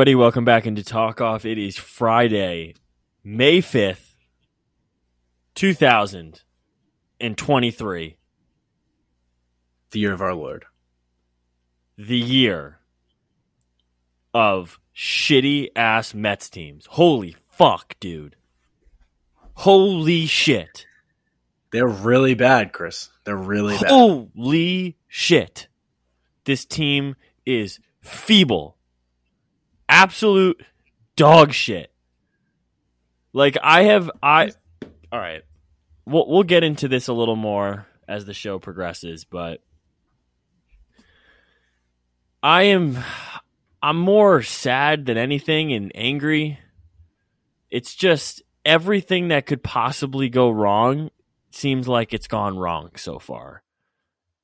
Everybody. Welcome back into TalkOff. It is Friday, May 5th, 2023, The year of our Lord. the year of shitty ass Mets teams. Holy fuck, dude. Holy shit. They're really bad, Chris. They're really bad. Holy shit. This team is feeble. Absolute dog shit. Like I have I All right. We'll we'll get into this a little more as the show progresses, but I am I'm more sad than anything and angry. It's just everything that could possibly go wrong seems like it's gone wrong so far.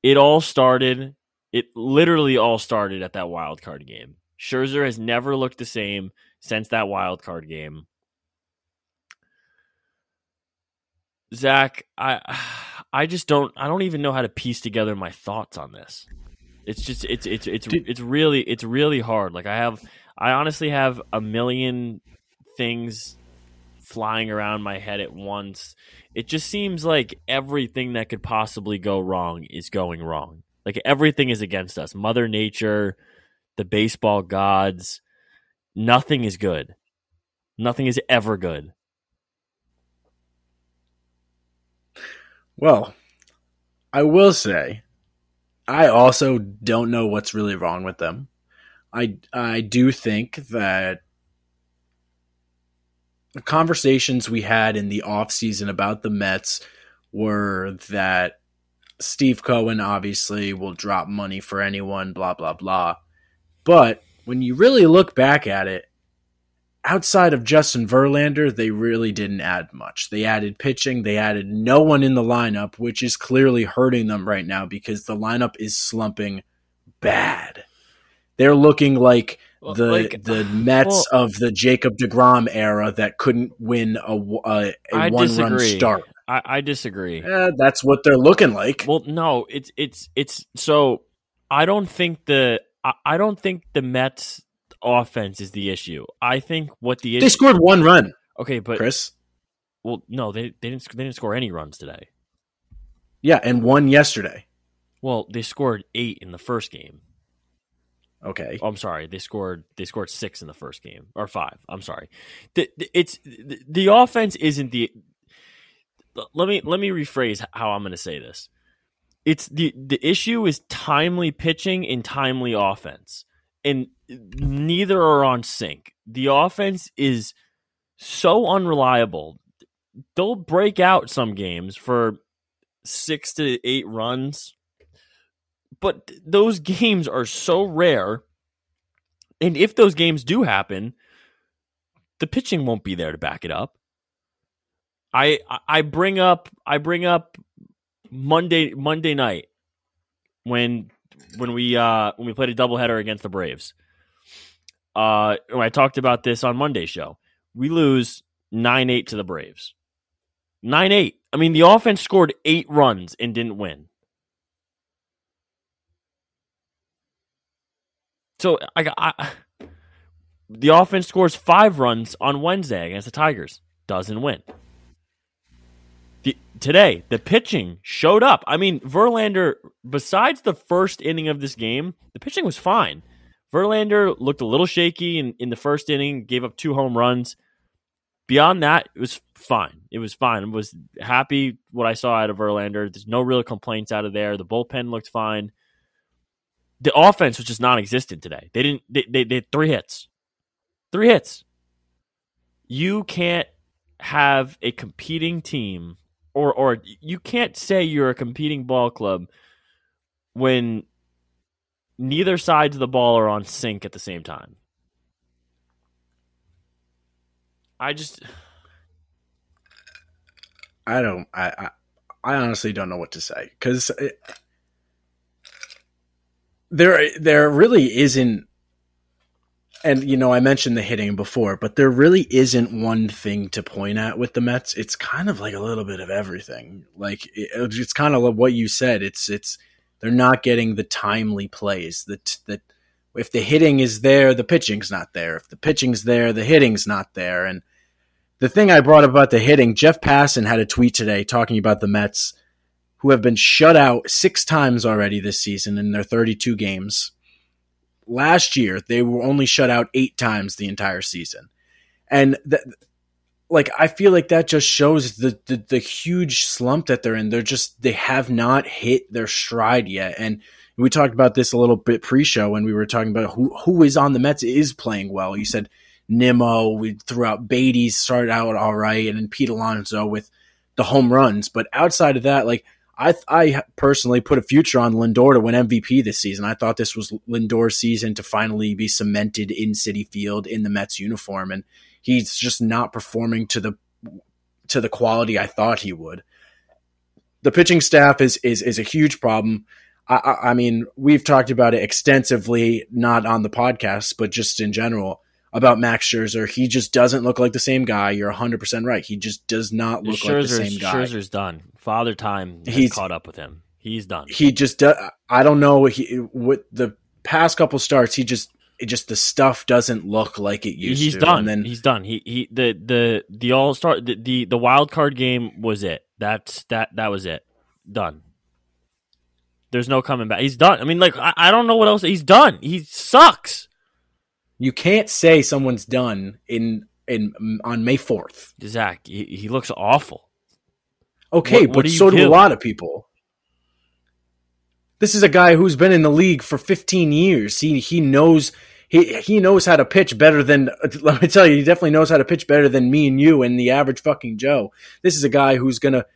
It all started, it literally all started at that wild card game. Scherzer has never looked the same since that wild card game. Zach, I I just don't I don't even know how to piece together my thoughts on this. It's just it's it's it's Dude. it's really it's really hard. Like I have I honestly have a million things flying around my head at once. It just seems like everything that could possibly go wrong is going wrong. Like everything is against us. Mother Nature, the baseball gods, nothing is good. Nothing is ever good. Well, I will say, I also don't know what's really wrong with them. I I do think that the conversations we had in the offseason about the Mets were that Steve Cohen obviously will drop money for anyone, blah blah blah. But when you really look back at it, outside of Justin Verlander, they really didn't add much. They added pitching, they added no one in the lineup, which is clearly hurting them right now because the lineup is slumping bad. They're looking like the Like, the Mets well- of the Jacob DeGrom era that couldn't win a one run start. I, I disagree. Eh, that's what they're looking like. Well, no, it's it's it's so I don't think the I, I don't think the Mets offense is the issue. I think what the They issue scored one run, Okay, but Chris. well no, they they didn't they didn't score any runs today. Yeah, and one yesterday. Well, they scored 8 in the first game. Okay. Oh, I'm sorry. They scored they scored 6 in the first game or 5. I'm sorry. The, the- it's the, the offense isn't the Let me let me rephrase how I'm going to say this. It's the the issue is timely pitching and timely offense. And neither are on sync. The offense is so unreliable. They'll break out some games for 6 to 8 runs but those games are so rare. And if those games do happen, the pitching won't be there to back it up. I I bring up I bring up Monday Monday night when when we uh when we played a doubleheader against the Braves. Uh I talked about this on Monday's show. We lose 9-8 to the Braves. 9-8. I mean the offense scored 8 runs and didn't win. So I, I the offense scores five runs on Wednesday against the Tigers, doesn't win. The, today, the pitching showed up. I mean, Verlander, besides the first inning of this game, the pitching was fine. Verlander looked a little shaky in, in the first inning, gave up two home runs. Beyond that, it was fine. It was fine. I was happy what I saw out of Verlander. There's no real complaints out of there. The bullpen looked fine the offense was just non-existent today. They didn't. They, they, they had three hits, three hits. You can't have a competing team, or or you can't say you're a competing ball club when neither sides of the ball are on sync at the same time. I just I don't. I. I, I honestly don't know what to say because there there really isn't. And you know, I mentioned the hitting before, but there really isn't one thing to point at with the Mets. It's kind of like a little bit of everything. Like it, it's kind of like what you said. It's it's they're not getting the timely plays that that if the hitting is there, the pitching's not there. If the pitching's there, the hitting's not there. And the thing I brought about the hitting, Jeff Passan had a tweet today talking about the Mets who have been shut out six times already this season in their 32 games. Last year, they were only shut out eight times the entire season. And that, like I feel like that just shows the, the the huge slump that they're in. They're just they have not hit their stride yet. And we talked about this a little bit pre-show when we were talking about who who is on the Mets is playing well. You said Nimmo, we threw out Baty, started out all right, and then Pete Alonso with the home runs. But outside of that, like I I personally put a future on Lindor to win MVP this season. I thought this was Lindor's season to finally be cemented in Citi Field in the Mets uniform, and he's just not performing to the to the quality I thought he would. The pitching staff is is is a huge problem. I, I mean, we've talked about it extensively, not on the podcast, but just in general about Max Scherzer. He just doesn't look like the same guy. You're 100% right. He just does not look like the same guy. Scherzer's done. Father time has he's caught up with him. He's done. He just does. I don't know. He, with the past couple starts, he just it just the stuff doesn't look like it used he's to. done. And then he's done. He he the the the all star the, the the wild card game was it. That's that that was it. Done. There's no coming back. He's done. I mean, like I, I don't know what else. He's done. He sucks. You can't say someone's done in in on May fourth. Zach, he, he looks awful. Okay, what, what but so do, do a lot of people. This is a guy who's been in the league for 15 years. He he knows he he knows how to pitch better than let me tell you, he definitely knows how to pitch better than me and you and the average fucking Joe. This is a guy who's gonna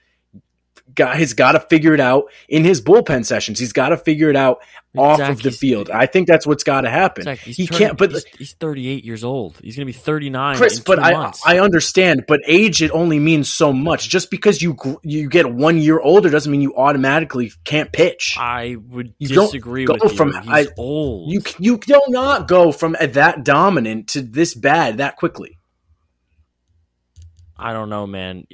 guy has got to figure it out in his bullpen sessions. He's got to figure it out off of the field. I think that's what's got to happen. he turning, can't. But he's, he's, 38 years old. He's going to be 39. Chris, but I I understand. But age it only means so much. Just because you you get one year older doesn't mean you automatically can't pitch. I would you disagree don't go with from, you. He's I, old. You you do not go from that dominant to this bad that quickly. I don't know, man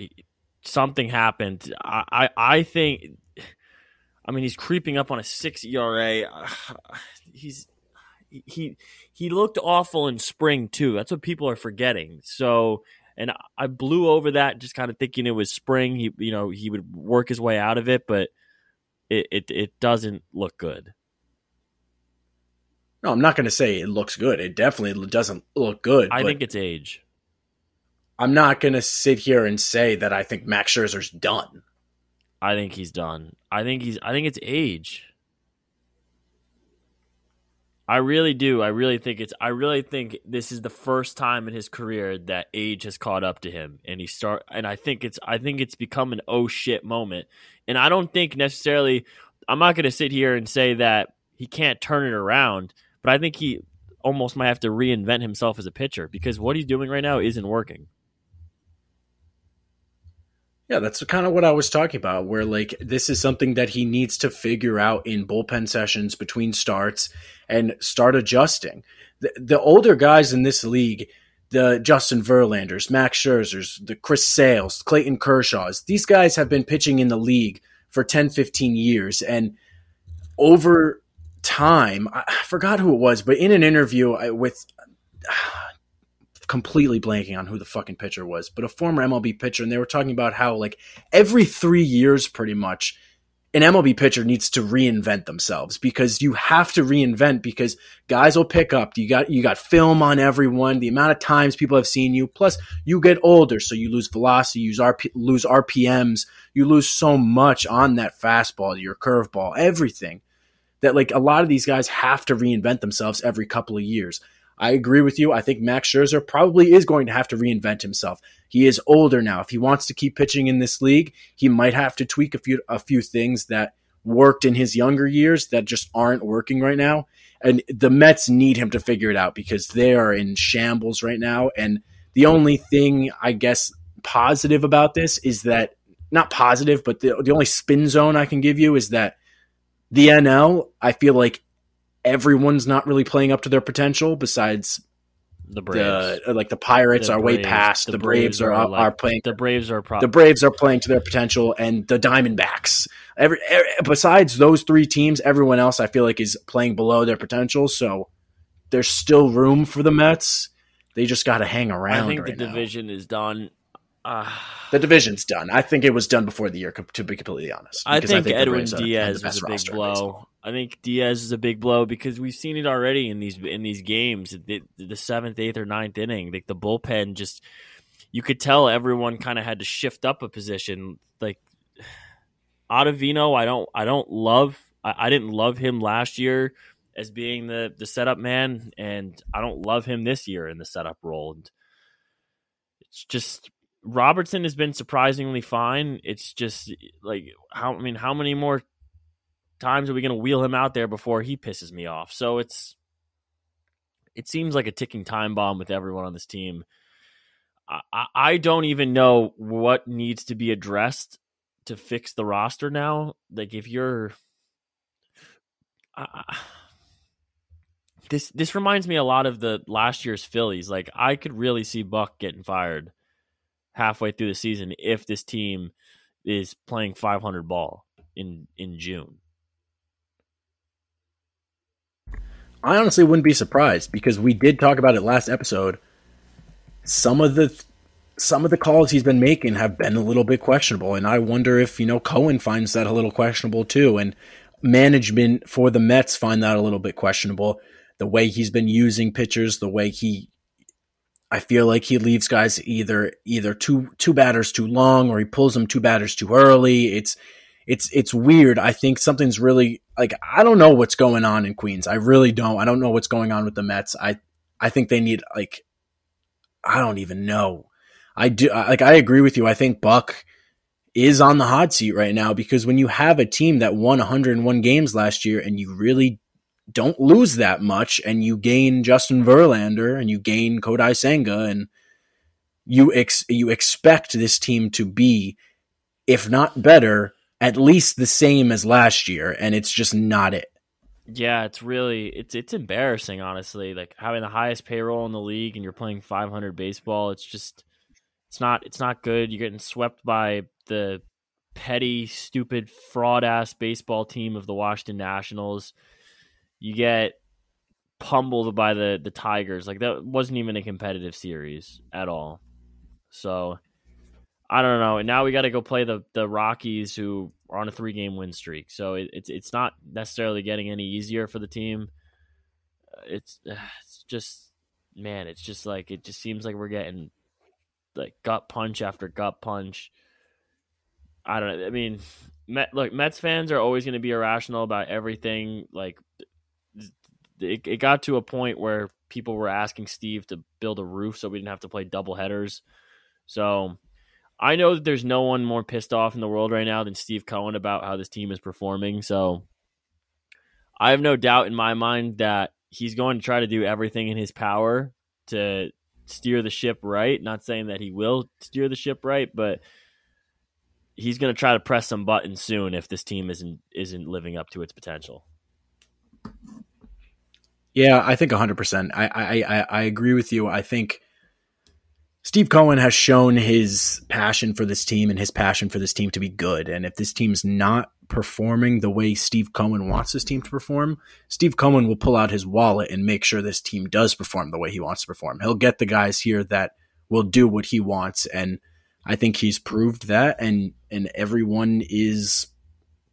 something happened. I, I, I think. I mean, he's creeping up on a six ERA. He's he he looked awful in spring too. That's what people are forgetting. So, and I blew over that, just kind of thinking it was spring. He you know he would work his way out of it, but it it, it doesn't look good. No, I'm not going to say it looks good. It definitely doesn't look good. I think it's age. I'm not going to sit here and say that I think Max Scherzer's done. I think he's done. I think he's. I think it's age. I really do. I really think it's. I really think this is the first time in his career that age has caught up to him, and he start. And I think it's. I think it's become an oh shit moment. And I don't think necessarily. I'm not going to sit here and say that he can't turn it around, but I think he almost might have to reinvent himself as a pitcher because what he's doing right now isn't working. Yeah, that's kind of what I was talking about, where like this is something that he needs to figure out in bullpen sessions between starts and start adjusting. The, the older guys in this league, the Justin Verlanders, Max Scherzers, the Chris Sales, Clayton Kershaws, these guys have been pitching in the league for 10, 15 years. And over time, I forgot who it was, but in an interview with completely blanking on who the fucking pitcher was, but a former MLB pitcher, and they were talking about how like every three years, pretty much, an MLB pitcher needs to reinvent themselves because you have to reinvent because guys will pick up. You got you got film on everyone. The amount of times people have seen you, plus you get older, so you lose velocity, you RP, lose RPMs, you lose so much on that fastball, your curveball, everything. That like a lot of these guys have to reinvent themselves every couple of years. I agree with you. I think Max Scherzer probably is going to have to reinvent himself. He is older now. If he wants to keep pitching in this league, he might have to tweak a few a few things that worked in his younger years that just aren't working right now. And the Mets need him to figure it out because they are in shambles right now. And the only thing I guess positive about this is that not positive, but the the only spin zone I can give you is that the NL, I feel like everyone's not really playing up to their potential besides the Braves. The, like the Pirates the are Braves, way past. The, the Braves, Braves, are are, like, are playing. The Braves are pro- the Braves are playing to their potential, and the Diamondbacks. Every, every, besides those three teams, everyone else I feel like is playing below their potential. So there's still room for the Mets. They just got to hang around. I think right the now. division is done. Uh, The division's done. I think it was done before the year, to be completely honest. I think, Edwin Braves have the Diaz was a big blow. I think Diaz is a big blow because we've seen it already in these in these games. The, the seventh, eighth, or ninth inning, like the bullpen just you could tell everyone kind of had to shift up a position. Like Ottavino, I don't I don't love. I, I didn't love him last year as being the the setup man, and I don't love him this year in the setup role. And it's just Robertson has been surprisingly fine. It's just like how I mean, how many more times are we going to wheel him out there before he pisses me off? So it's it seems like a ticking time bomb with everyone on this team. I, I, don't even know what needs to be addressed to fix the roster now. Like if you're I, this this reminds me a lot of the last year's Phillies. Like I could really see Buck getting fired halfway through the season if this team is playing 500 ball in in June. I honestly wouldn't be surprised because we did talk about it last episode. Some of the some of the calls he's been making have been a little bit questionable, and I wonder if you know Cohen finds that a little questionable too, and management for the Mets find that a little bit questionable. The way he's been using pitchers, the way he, I feel like he leaves guys either either two two batters too long or he pulls them two batters too early. It's it's it's weird. I think something's really like I don't know what's going on in Queens. I really don't. I don't know what's going on with the Mets. I I think they need like I don't even know. I do like I agree with you. I think Buck is on the hot seat right now because when you have a team that won 101 games last year and you really don't lose that much and you gain Justin Verlander and you gain Kodai Senga and you ex- you expect this team to be if not better at least the same as last year and it's just not it. Yeah, it's really it's it's embarrassing honestly. Like having the highest payroll in the league and you're playing 500 baseball, it's just it's not it's not good. You're getting swept by the petty, stupid, fraud ass baseball team of the Washington Nationals. You get pummeled by the the Tigers. Like that wasn't even a competitive series at all. So I don't know. And now we got to go play the the Rockies, who are on a three game win streak. So it, it's it's not necessarily getting any easier for the team. Uh, It's it's just man, it's just like it just seems like we're getting like gut punch after gut punch. I don't know. I mean, Met, look, Mets fans are always going to be irrational about everything. Like, it, it got to a point where people were asking Steve to build a roof so we didn't have to play double headers. So I know that there's no one more pissed off in the world right now than Steve Cohen about how this team is performing. So I have no doubt in my mind that he's going to try to do everything in his power to steer the ship right. Not saying that he will steer the ship right, but he's going to try to press some buttons soon if this team isn't isn't living up to its potential. Yeah, I think 100%. I, I, I, I agree with you. I think Steve Cohen has shown his passion for this team and his passion for this team to be good. And if this team's not performing the way Steve Cohen wants this team to perform, Steve Cohen will pull out his wallet and make sure this team does perform the way he wants to perform. He'll get the guys here that will do what he wants. And I think he's proved that. And, and everyone is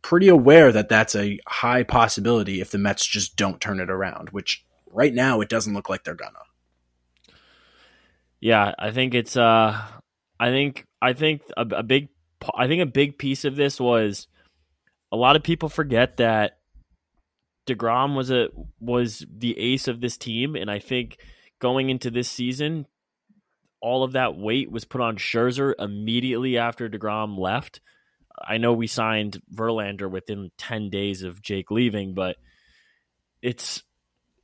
pretty aware that that's a high possibility if the Mets just don't turn it around, which right now it doesn't look like they're gonna. Yeah, I think it's uh I think I think a, a big I think a big piece of this was a lot of people forget that DeGrom was a was the ace of this team and I think going into this season all of that weight was put on Scherzer immediately after DeGrom left. I know we signed Verlander within 10 days of Jake leaving, but it's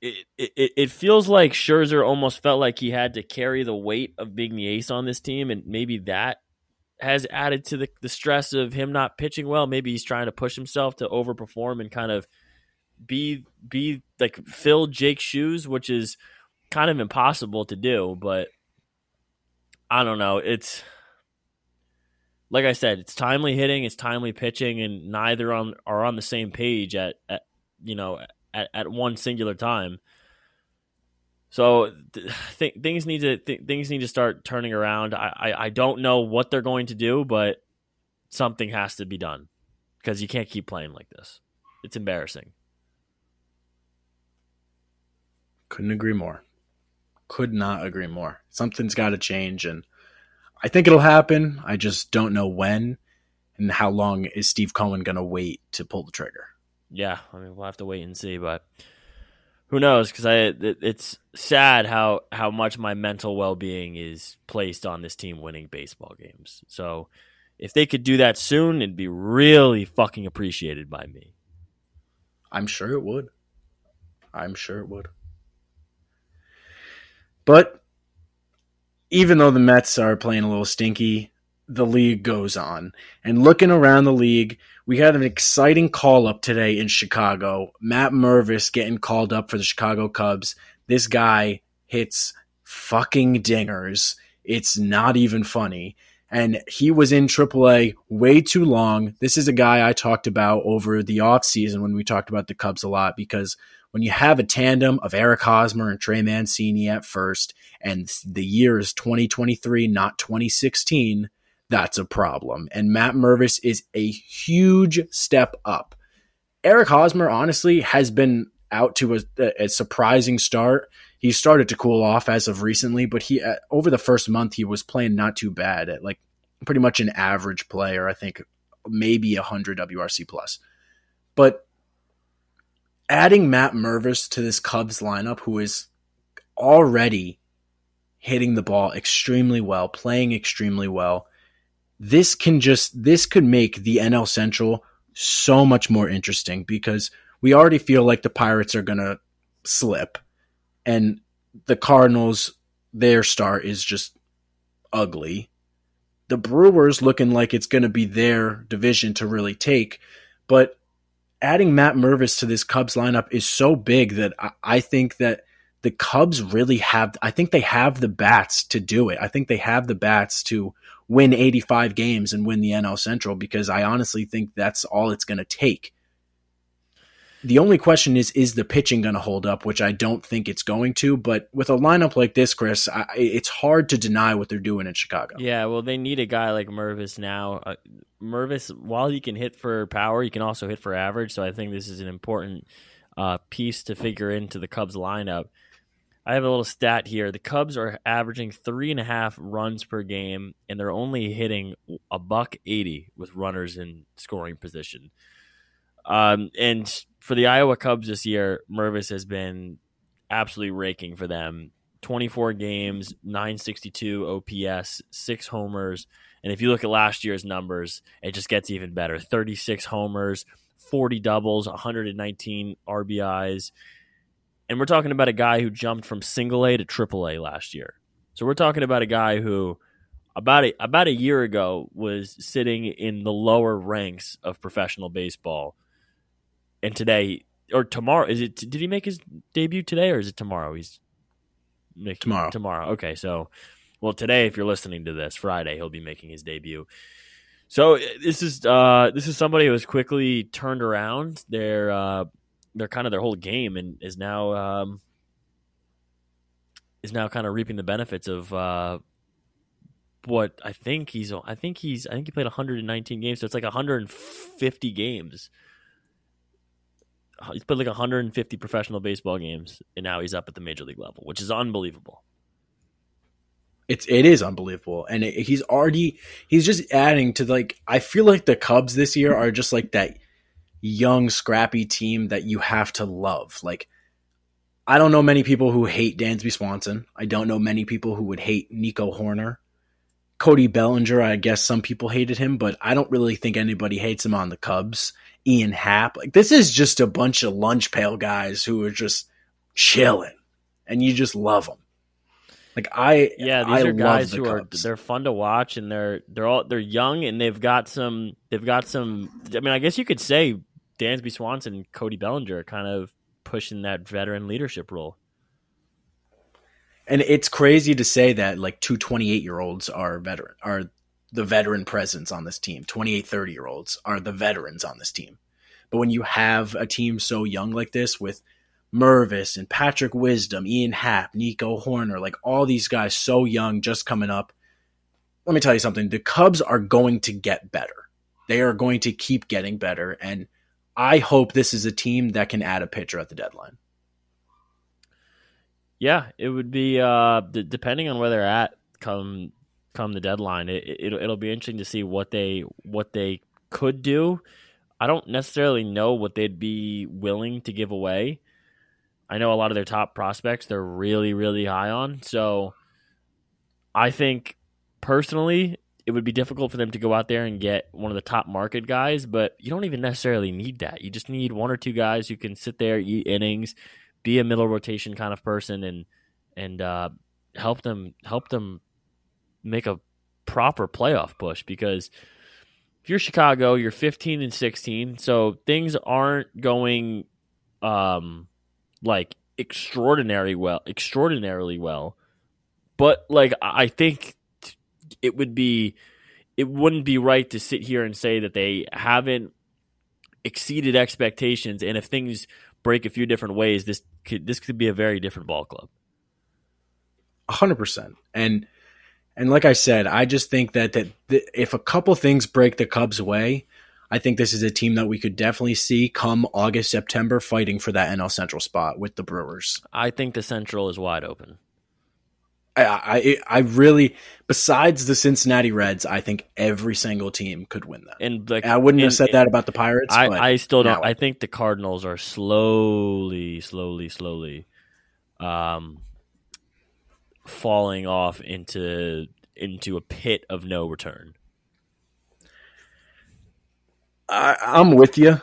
it, it it feels like Scherzer almost felt like he had to carry the weight of being the ace on this team, and maybe that has added to the, the stress of him not pitching well. Maybe he's trying to push himself to overperform and kind of be be like fill Jake's shoes, which is kind of impossible to do. But I don't know. It's like I said, it's timely hitting, it's timely pitching, and neither on are on the same page at, at you know at, at one singular time. So th- things need to th- things need to start turning around. I, I I don't know what they're going to do, but something has to be done because you can't keep playing like this. It's embarrassing. Couldn't agree more. Could not agree more. Something's got to change, and I think it'll happen. I just don't know when and how long is Steve Cohen going to wait to pull the trigger. Yeah, I mean we'll have to wait and see, but who knows? Because I it, it's sad how how much my mental well being is placed on this team winning baseball games. So if they could do that soon, it'd be really fucking appreciated by me. I'm sure it would. I'm sure it would. But even though the Mets are playing a little stinky, the league goes on. And looking around the league, we had an exciting call up today in Chicago. Matt Mervis getting called up for the Chicago Cubs. This guy hits fucking dingers. It's not even funny. And he was in AAA way too long. This is a guy I talked about over the offseason when we talked about the Cubs a lot because when you have a tandem of Eric Hosmer and Trey Mancini at first, and the year is 2023, not 2016, that's a problem. And Matt Mervis is a huge step up. Eric Hosmer, honestly, has been out to a, a surprising start. He started to cool off as of recently, but he uh, over the first month he was playing not too bad at like pretty much an average player. I think maybe 100 WRC plus. But adding Matt Mervis to this Cubs lineup, who is already hitting the ball extremely well, playing extremely well, this can just this could make the NL Central so much more interesting because we already feel like the Pirates are going to slip and the Cardinals their star is just ugly. The Brewers looking like it's going to be their division to really take, but adding Matt Mervis to this Cubs lineup is so big that I, I think that the Cubs really have I think they have the bats to do it. I think they have the bats to win 85 games and win the NL Central because I honestly think that's all it's going to take. The only question is, is the pitching going to hold up, which I don't think it's going to. But with a lineup like this, Chris, I, it's hard to deny what they're doing in Chicago. Yeah, well, they need a guy like Mervis now. Uh, Mervis, while he can hit for power, he can also hit for average. So I think this is an important uh, piece to figure into the Cubs lineup. I have a little stat here. The Cubs are averaging three and a half runs per game, and they're only hitting a buck eighty with runners in scoring position. Um, and for the Iowa Cubs this year, Mervis has been absolutely raking for them. 24 games, 962 OPS, six homers. And if you look at last year's numbers, it just gets even better 36 homers, 40 doubles, 119 RBIs. And we're talking about a guy who jumped from single A to triple A last year. So we're talking about a guy who about a, about a year ago was sitting in the lower ranks of professional baseball and today or tomorrow is it? Did he make his debut today or is it tomorrow? He's making tomorrow. Tomorrow. Okay, so well today, if you're listening to this Friday, he'll be making his debut. So this is uh, this is somebody who has quickly turned around their uh, their kind of their whole game and is now um, is now kind of reaping the benefits of uh, what I think he's I think he's I think he played 119 games, so it's like 150 games. He's played like 150 professional baseball games, and now he's up at the major league level, which is unbelievable. It's it is unbelievable, and it, he's already he's just adding to like I feel like the Cubs this year are just like that young scrappy team that you have to love. Like I don't know many people who hate Dansby Swanson. I don't know many people who would hate Nico Hoerner. Cody Bellinger, I guess some people hated him, but I don't really think anybody hates him on the Cubs. Ian Happ. Like this is just a bunch of lunch pail guys who are just chilling, and you just love them. Like I, yeah, these I are guys the who Cubs. are they're fun to watch, and they're they're all they're young, and they've got some they've got some. I mean, I guess you could say Dansby Swanson, and Cody Bellinger, kind of pushing that veteran leadership role. And it's crazy to say that like two 28 year olds are veteran are the veteran presence on this team. 28, 30 year olds are the veterans on this team. But when you have a team so young like this with Mervis and Patrick Wisdom, Ian Happ, Nico Hoerner, like all these guys so young, just coming up. Let me tell you something. The Cubs are going to get better. They are going to keep getting better. And I hope this is a team that can add a pitcher at the deadline. Yeah, it would be uh, d- depending on where they're at come come the deadline. It, it it'll be interesting to see what they what they could do. I don't necessarily know what they'd be willing to give away. I know a lot of their top prospects they're really really high on. So I think personally it would be difficult for them to go out there and get one of the top market guys, but you don't even necessarily need that. You just need one or two guys who can sit there, eat innings, be a middle rotation kind of person, and and uh, help them help them make a proper playoff push. Because if you're Chicago, you're 15 and 16, so things aren't going um, like extraordinary well, extraordinarily well. But like I think it would be it wouldn't be right to sit here and say that they haven't exceeded expectations. And if things break a few different ways this could this could be a very different ball club. 100% and and like i said i just think that that, that if a couple things break the cubs way i think this is a team that we could definitely see come august september fighting for that nl central spot with the brewers. I think the central is wide open I, I, I really, besides the Cincinnati Reds, I think every single team could win that. And like, I wouldn't have said that about the Pirates. I, I still don't. I think the Cardinals are slowly, slowly, slowly, um, falling off into into a pit of no return. I, I'm with you.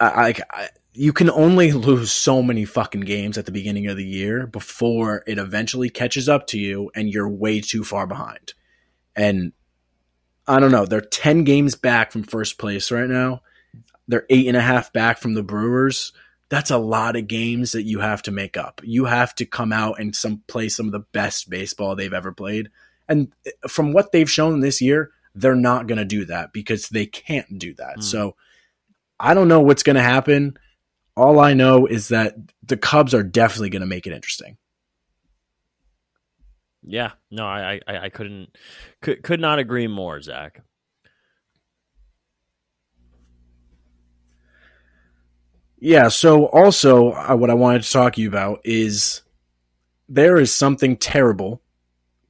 I, I, you can only lose so many fucking games at the beginning of the year before it eventually catches up to you and you're way too far behind. And I don't know, they're 10 games back from first place right now. They're eight and a half back from the Brewers. That's a lot of games that you have to make up. You have to come out and some play some of the best baseball they've ever played. And from what they've shown this year, they're not going to do that because they can't do that. Mm. So I don't know what's going to happen all I know is that the Cubs are definitely going to make it interesting. Yeah, no, I, I, I couldn't, could, could not agree more, Zach. Yeah. So also, uh, what I wanted to talk to you about is there is something terrible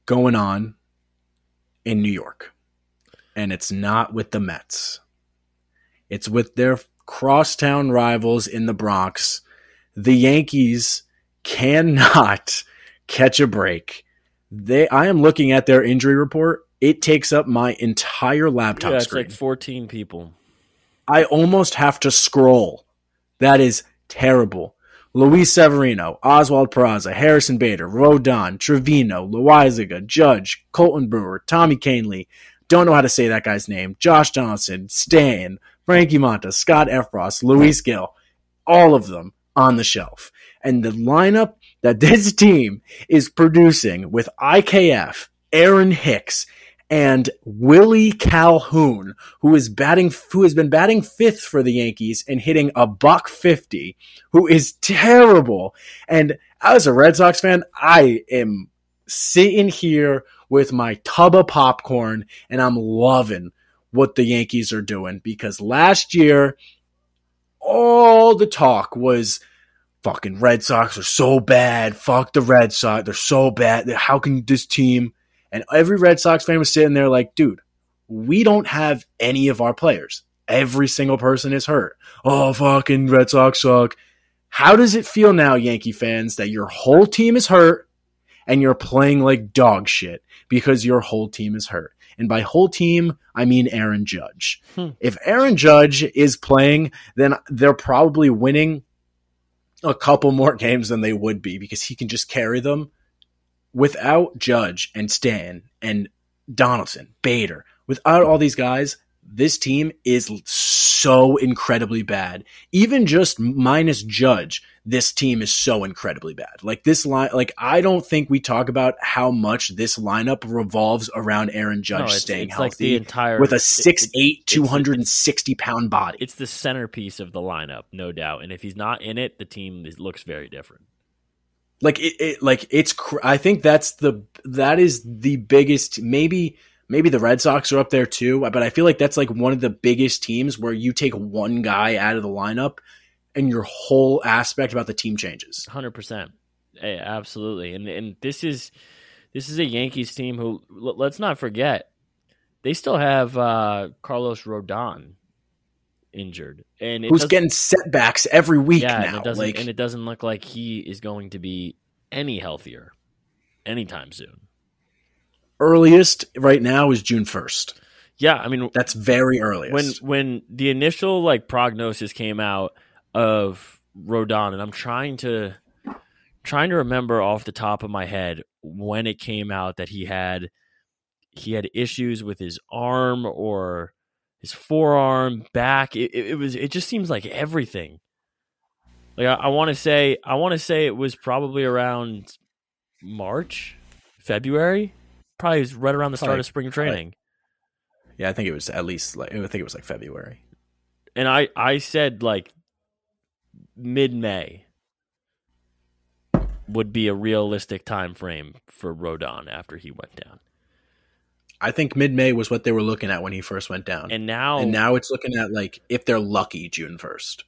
going on in New York, and it's not with the Mets. It's with their crosstown rivals in the Bronx, the Yankees cannot catch a break. They I am looking at their injury report. It takes up my entire laptop yeah, it's screen. like 14 people. I almost have to scroll. That is terrible. Luis Severino, Oswald Peraza, Harrison Bader, Rodon, Trevino, Loaisiga, Judge, Colten Brewer, Tommy Kahnle. Don't know how to say that guy's name. Josh Donaldson, Stan, Frankie Montas, Scott Effross, Luis Gil, all of them on the shelf. And the lineup that this team is producing with IKF, Aaron Hicks, and Willie Calhoun, who is batting, who has been batting fifth for the Yankees and hitting a buck fifty, who is terrible. And as a Red Sox fan, I am sitting here with my tub of popcorn and I'm loving what the Yankees are doing because last year, all the talk was fucking Red Sox are so bad. Fuck the Red Sox. They're so bad. How can this team? And every Red Sox fan was sitting there like, dude, we don't have any of our players. Every single person is hurt. Oh, fucking Red Sox suck. How does it feel now, Yankee fans, that your whole team is hurt and you're playing like dog shit because your whole team is hurt? And by whole team, I mean Aaron Judge. Hmm. If Aaron Judge is playing, then they're probably winning a couple more games than they would be because he can just carry them. Without Judge and Stan and Donaldson, Bader, without all these guys, this team is so incredibly bad. Even just minus Judge, this team is so incredibly bad. Like this line, like I don't think we talk about how much this lineup revolves around Aaron Judge No, it's, staying it's healthy like the entire with a six it- eight, it's- two hundred and sixty pound body. It's the centerpiece of the lineup, no doubt. And if he's not in it, the team is, looks very different. like it, it like it's cr- i think that's the that is the biggest maybe maybe the red sox are up there too but i feel like that's like one of the biggest teams where you take one guy out of the lineup and your whole aspect about the team changes Hundred percent, absolutely. And and this is this is a Yankees team who l- let's not forget they still have uh, Carlos Rodon injured, and it who's getting setbacks every week yeah, and now it doesn't like and it doesn't look like he is going to be any healthier anytime soon. Earliest right now is june 1st Yeah, I mean that's very when earliest when the initial like prognosis came out of Rodon, and I'm trying to trying to remember off the top of my head when it came out that he had he had issues with his arm or his forearm, back. It, it, it was it just seems like everything. Like I, I want to say I want to say it was probably around March, February, probably was right around the start Probably- of spring probably. training. yeah i think it was at least like i think it was like february and I I said like mid May would be a realistic time frame for Rodon after he went down. i think mid-may was what they were looking at when he first went down And now, and now it's looking at like if they're lucky june 1st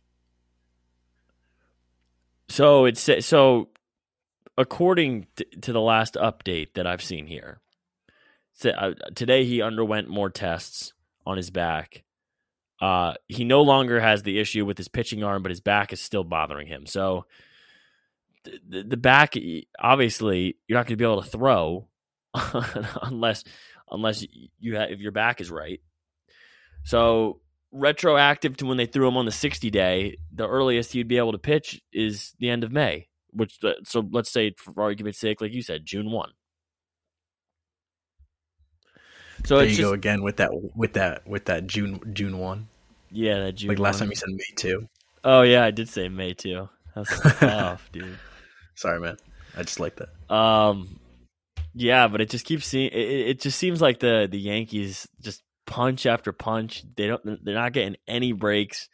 so it's so according to, the last update that I've seen here, today he underwent more tests on his back. Uh, he no longer has the issue with his pitching arm, but his back is still bothering him. So the, the, the back, obviously, you're not going to be able to throw unless unless you have, if your back is right. So retroactive to when they threw him on the 60 day, the earliest he'd be able to pitch is the end of May. Which uh, so let's say for argument's sake, like you said, June one. So there it's you just, go again with that with that with that June June one. yeah, that June. Like last 1. time you said May two. Oh yeah, I did say May too. That's tough, dude. Sorry, man. I just like that. Um, yeah, but it just keeps seeing. It, it it just seems like the the Yankees just punch after punch. They don't. They're not getting any breaks.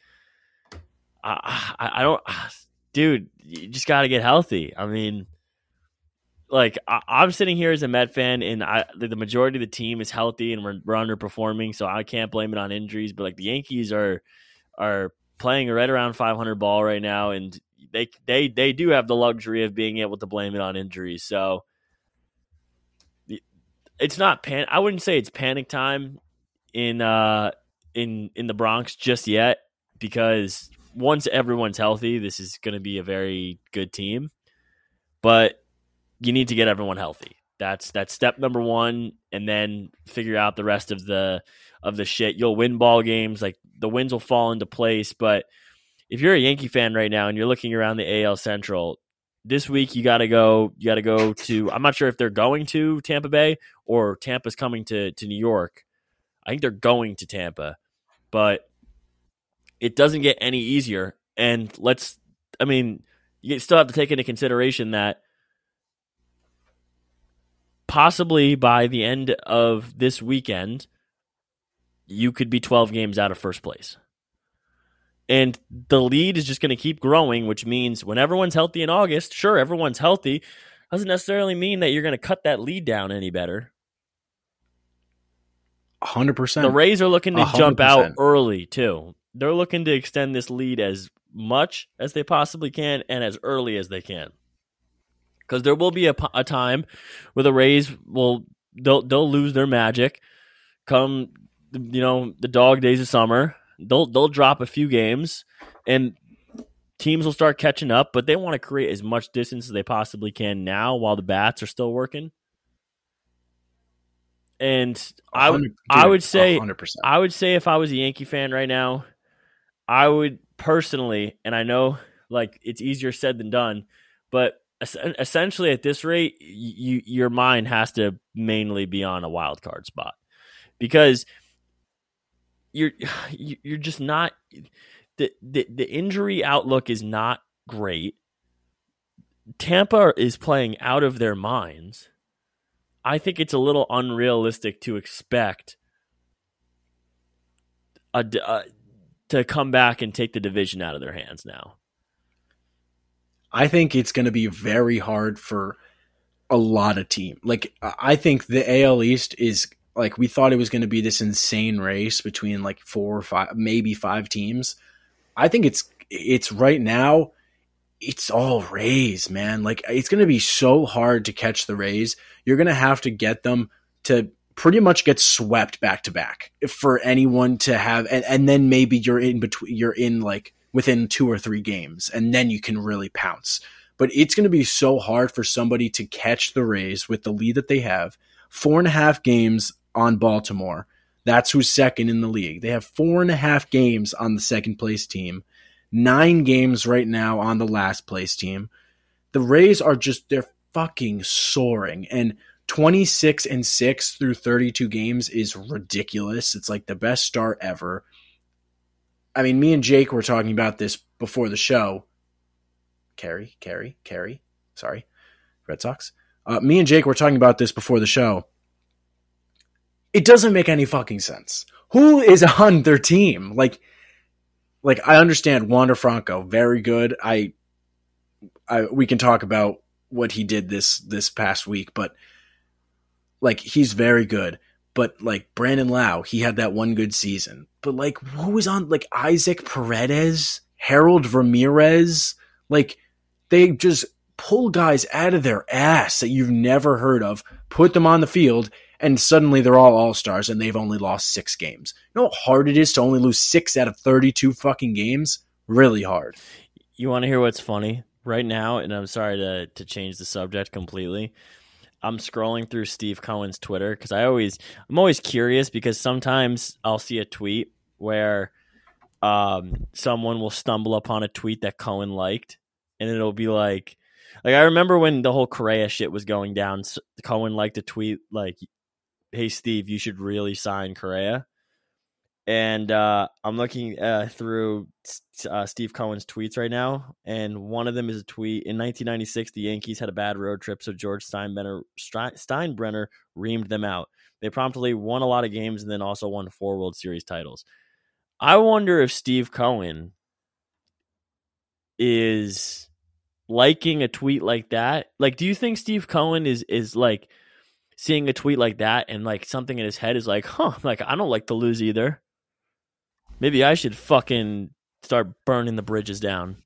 I I, I don't, dude. You just got to get healthy. I mean, like I, I'm sitting here as a Met fan, and I the, the majority of the team is healthy, and we're, we're underperforming, so I can't blame it on injuries. But like the Yankees are are playing right around 500 ball right now, and they they they do have the luxury of being able to blame it on injuries. So it's not pan. I wouldn't say it's panic time in uh in in the Bronx just yet because once everyone's healthy, this is going to be a very good team. But you need to get everyone healthy. That's that's step number one, and then figure out the rest of the of the shit. You'll win ball games, like the wins will fall into place. But if you're a Yankee fan right now and you're looking around the AL Central, this week you got to go. You got to go to. I'm not sure if they're going to Tampa Bay or Tampa's coming to to New York. I think they're going to Tampa, but it doesn't get any easier. And let's. I mean, you still have to take into consideration that possibly by the end of this weekend, you could be 12 games out of first place. And the lead is just going to keep growing, which means when everyone's healthy in August, sure, everyone's healthy, doesn't necessarily mean that you're going to cut that lead down any better. hundred percent. The Rays are looking to A hundred jump out early, too. They're looking to extend this lead as much as they possibly can and as early as they can. Because there will be a, a time where the Rays will they'll they'll lose their magic come you know the dog days of summer. They'll they'll drop a few games and teams will start catching up, but they want to create as much distance as they possibly can now while the bats are still working. And I would I would say hundred percent. I would say if I was a Yankee fan right now, I would personally, and I know like it's easier said than done, but essentially at this rate, you your mind has to mainly be on a wild card spot because you're you're just not the the, the injury outlook is not great. Tampa is playing out of their minds. I think it's a little unrealistic to expect a, a, uh, to come back and take the division out of their hands now. I think it's going to be very hard for a lot of team. Like I think the AL East is like we thought it was going to be this insane race between like four or five, maybe five teams. I think it's it's right now. It's all Rays, man. Like it's going to be so hard to catch the Rays. You're going to have to get them to pretty much get swept back to back for anyone to have, and, and then maybe you're in between. You're in like within two or three games, and then you can really pounce. But it's going to be so hard for somebody to catch the Rays with the lead that they have. Four and a half games on Baltimore. That's who's second in the league. They have four and a half games on the second place team, nine games right now on the last place team. The Rays are just, they're fucking soaring. And 26 and 6 through 32 games is ridiculous. It's like the best start ever. I mean, me and Jake were talking about this before the show. Carrie, Carrie, Carrie, sorry, Red Sox. Uh, me and Jake were talking about this before the show. It doesn't make any fucking sense. Who is on their team? Like, like I understand Wander Franco, very good. I, I we can talk about what he did this this past week, but like he's very good but like Brandon Lowe, he had that one good season. But like, who was on like Isaac Paredes, Harold Ramirez? Like, they just pull guys out of their ass that you've never heard of, put them on the field, and suddenly they're all all stars and they've only lost six games. You know how hard it is to only lose six out of 32 fucking games? Really hard. You want to hear what's funny? Right now, and I'm sorry to, to change the subject completely. I'm scrolling through Steve Cohen's Twitter because I always I'm always curious because sometimes I'll see a tweet where um, someone will stumble upon a tweet that Cohen liked, and it'll be like, like I remember when the whole Correa shit was going down. Cohen liked a tweet like, "Hey Steve, you should really sign Correa," and uh, I'm looking uh, through uh, Steve Cohen's tweets right now, and one of them is a tweet in 1996. The Yankees had a bad road trip, so George Steinbrenner Steinbrenner reamed them out. They promptly won a lot of games and then also won four World Series titles. I wonder if Steve Cohen is liking a tweet like that. Like, do you think Steve Cohen is is like seeing a tweet like that and like something in his head is like, huh, like I don't like to lose either. Maybe I should fucking start burning the bridges down.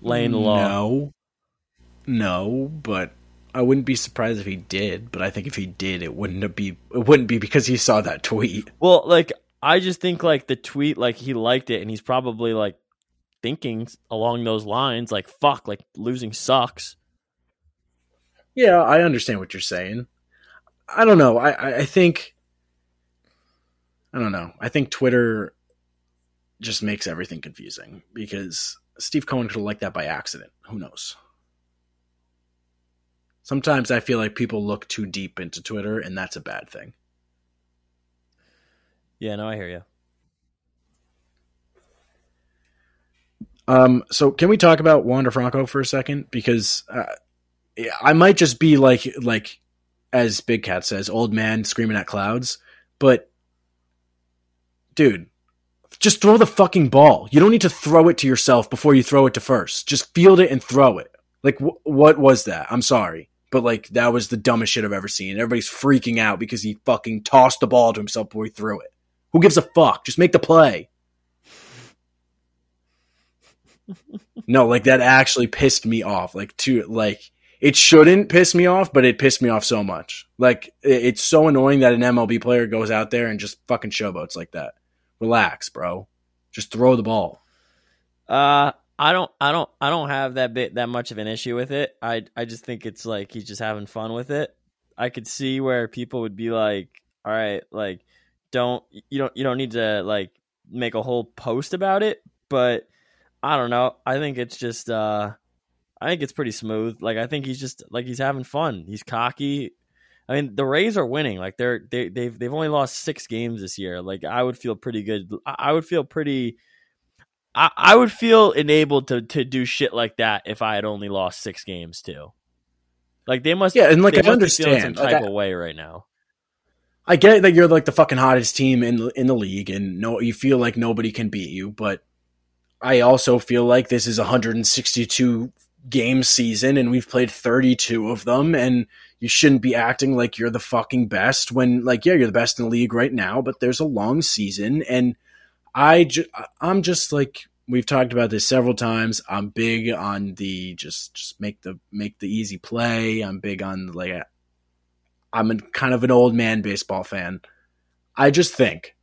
Laying the law. No. No, but I wouldn't be surprised if he did, but I think if he did, it wouldn't be it wouldn't be because he saw that tweet. Well, like I just think like the tweet like he liked it and he's probably like thinking along those lines like fuck like losing sucks. Yeah, I understand what you're saying. I don't know. I I think I don't know. I think Twitter just makes everything confusing because Steve Cohen could have liked that by accident. Who knows? Sometimes I feel like people look too deep into Twitter, and that's a bad thing. Yeah, no, I hear you. Um, so can we talk about Wander Franco for a second? Because uh, I might just be like, like, as Big Cat says, old man screaming at clouds. But dude, just throw the fucking ball. You don't need to throw it to yourself before you throw it to first. Just field it and throw it. Like, wh- what was that? I'm sorry. But, like, that was the dumbest shit I've ever seen. Everybody's freaking out because he fucking tossed the ball to himself before he threw it. Who gives a fuck? Just make the play. no, like, that actually pissed me off. Like, to, like, it shouldn't piss me off, but it pissed me off so much. Like, it's so annoying that an MLB player goes out there and just fucking showboats like that relax, bro. Just throw the ball. Uh, I don't, I don't, I don't have that bit that much of an issue with it. I, I just think it's like he's just having fun with it. I could see where people would be like, all right, like, don't you don't you don't need to like make a whole post about it, but I don't know. I think it's just, uh, I think it's pretty smooth. Like, I think he's just like he's having fun. He's cocky. I mean, the Rays are winning. Like they're they they've they've only lost six games this year. Like I would feel pretty good. I would feel pretty. I, I would feel enabled to to do shit like that if I had only lost six games too. Like they must. Yeah, and like I understand some like, type I- of way right now. I get that you're like the fucking hottest team in in the league, and no, you feel like nobody can beat you. But I also feel like this is a 162 game season, and we've played 32 of them, and you shouldn't be acting like you're the fucking best when, like, yeah, you're the best in the league right now, but there's a long season, and I, ju- I'm just like we've talked about this several times. I'm big on the just just make the make the easy play. I'm big on like I'm a, kind of an old man baseball fan. I just think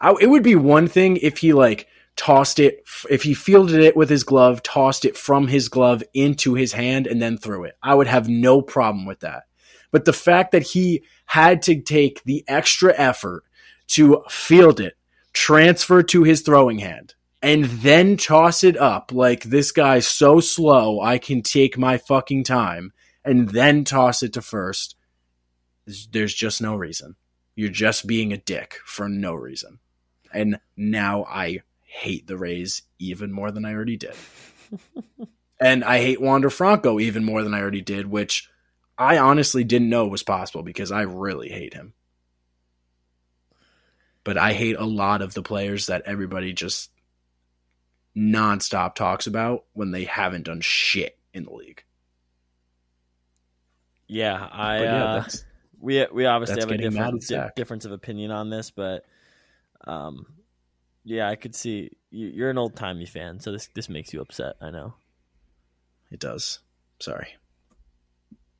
I, it would be one thing if he like tossed it, if he fielded it with his glove, tossed it from his glove into his hand, and then threw it. I would have no problem with that. But the fact that he had to take the extra effort to field it, transfer to his throwing hand, and then toss it up like this guy's so slow, I can take my fucking time, and then toss it to first there's- just no reason. You're just being a dick for no reason. And now I hate the Rays even more than I already did. and I hate Wander Franco even more than I already did, which I honestly didn't know was possible because I really hate him. But I hate a lot of the players that everybody just nonstop talks about when they haven't done shit in the league. Yeah, I. But yeah, uh, we we obviously have a different di- difference of opinion on this, but um, yeah, I could see you, you're an old timey fan, so this this makes you upset. I know. It does. Sorry.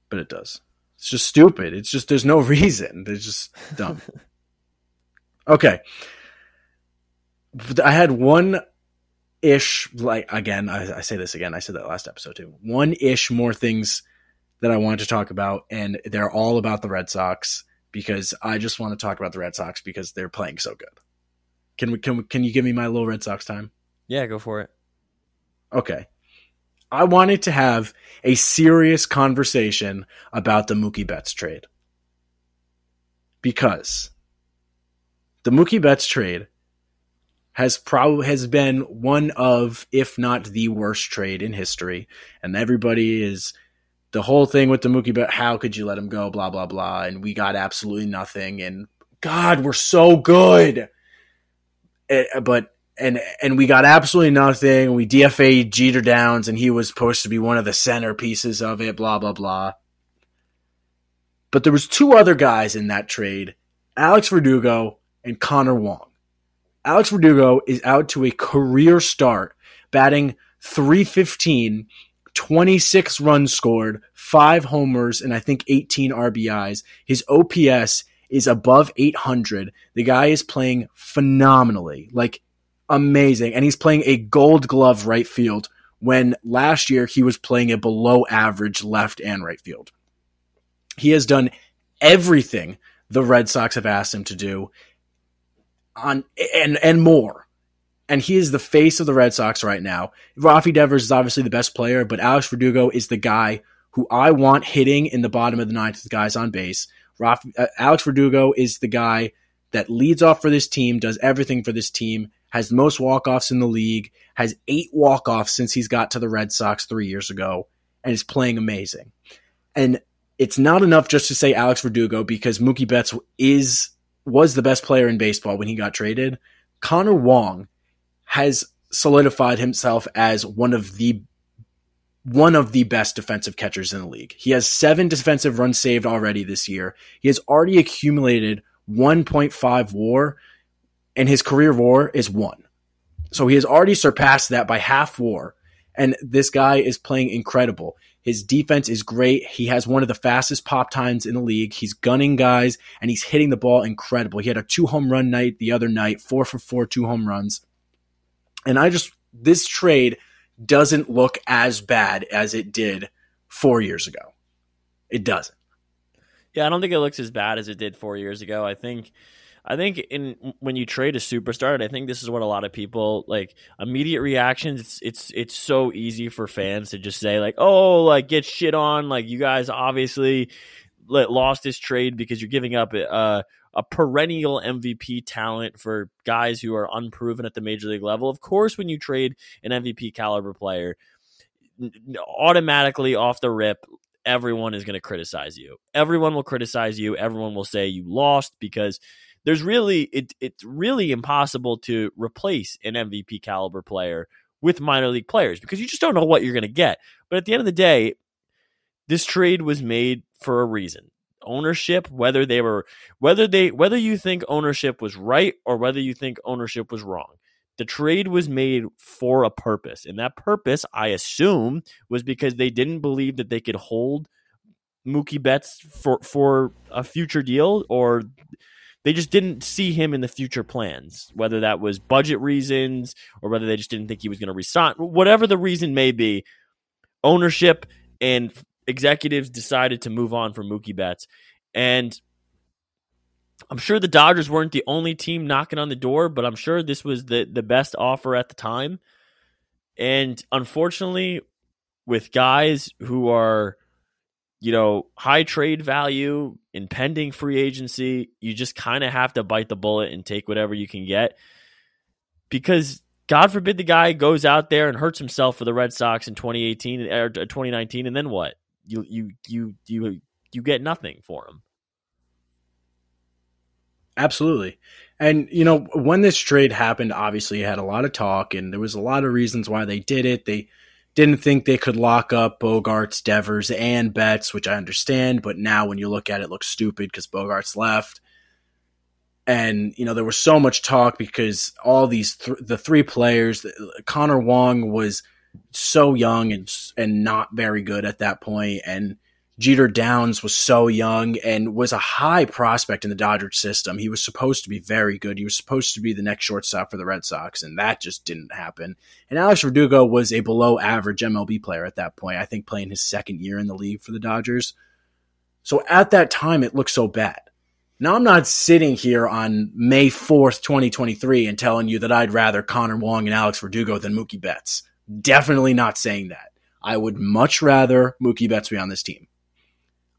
But it does. It's just stupid. It's just there's no reason. They're just dumb. okay. I had one ish like again, I, I say this again, I said that last episode too. One ish more things that I wanted to talk about, and they're all about the Red Sox because I just want to talk about the Red Sox because they're playing so good. Can we can we, can you give me my little Red Sox time? Yeah, go for it. Okay. I wanted to have a serious conversation about the Mookie Betts trade. Because the Mookie Betts trade has probably has been one of, if not the worst trade in history. And everybody is the whole thing with the Mookie Betts, how could you let him go? Blah blah blah. And we got absolutely nothing. And God, we're so good. But and and we got absolutely nothing. We DFA Jeter Downs, and he was supposed to be one of the centerpieces of it. Blah blah blah. But there was two other guys in that trade: Alex Verdugo and Connor Wong. Alex Verdugo is out to a career start, batting 315, 26 runs scored, five homers, and I think 18 RBIs. His OPS is above 800. The guy is playing phenomenally. Like amazing. And he's playing a gold glove right field when last year he was playing a below average left and right field. He has done everything the Red Sox have asked him to do on and and more. And he is the face of the Red Sox right now. Raffy Devers is obviously the best player, but Alex Verdugo is the guy who I want hitting in the bottom of the ninth with guys on base. Raffy, uh, Alex Verdugo is the guy that leads off for this team, does everything for this team, has the most walk-offs in the league, has eight walk-offs since he's got to the Red Sox three years ago, and is playing amazing. And it's not enough just to say Alex Verdugo because Mookie Betts is was the best player in baseball when he got traded. Connor Wong has solidified himself as one of the one of the best defensive catchers in the league. He has seven defensive runs saved already this year. He has already accumulated 1.5 WAR, and his career WAR is one. So he has already surpassed that by half WAR. And this guy is playing incredible. His defense is great. He has one of the fastest pop times in the league. He's gunning guys and he's hitting the ball incredible. He had a two home run night the other night, four for four, two home runs. And I just, this trade doesn't look as bad as it did four years ago. It doesn't. Yeah, I don't think it looks as bad as it did four years ago. I think, I think in when you trade a superstar, I think this is what a lot of people like immediate reactions. It's it's it's so easy for fans to just say like, oh, like get shit on, like you guys obviously lost this trade because you're giving up a, a perennial MVP talent for guys who are unproven at the major league level. Of course, when you trade an MVP caliber player, automatically off the rip, everyone is going to criticize you. Everyone will criticize you. Everyone will say you lost because there's really it, it's really impossible to replace an MVP caliber player with minor league players because you just don't know what you're going to get. But at the end of the day, this trade was made for a reason. Ownership, whether they were whether they whether you think ownership was right or whether you think ownership was wrong. The trade was made for a purpose. And that purpose, I assume, was because they didn't believe that they could hold Mookie Betts for for a future deal or they just didn't see him in the future plans, whether that was budget reasons or whether they just didn't think he was going to resign. Whatever the reason may be, ownership and executives decided to move on from Mookie Betts. And I'm sure the Dodgers weren't the only team knocking on the door, but I'm sure this was the, the best offer at the time. And unfortunately, with guys who are you know, high trade value, impending free agency, you just kind of have to bite the bullet and take whatever you can get. Because God forbid the guy goes out there and hurts himself for the Red Sox in 2018 or er, 2019 and then what? You you you you you get nothing for him. Absolutely. And you know, when this trade happened, obviously it had a lot of talk and there was a lot of reasons why they did it. They didn't think they could lock up Bogaerts, Devers, and Betts, which I understand. But now when you look at it, it looks stupid because Bogaerts left. And, you know, there was so much talk because all these, th- the three players, Connor Wong was so young and, and not very good at that point, And Jeter Downs was so young and was a high prospect in the Dodgers system. He was supposed to be very good. He was supposed to be the next shortstop for the Red Sox, and that just didn't happen. And Alex Verdugo was a below average MLB player at that point, I think playing his second year in the league for the Dodgers. So at that time, it looked so bad. Now, I'm not sitting here on May 4th, 2023, and telling you that I'd rather Connor Wong and Alex Verdugo than Mookie Betts. Definitely not saying that. I would much rather Mookie Betts be on this team.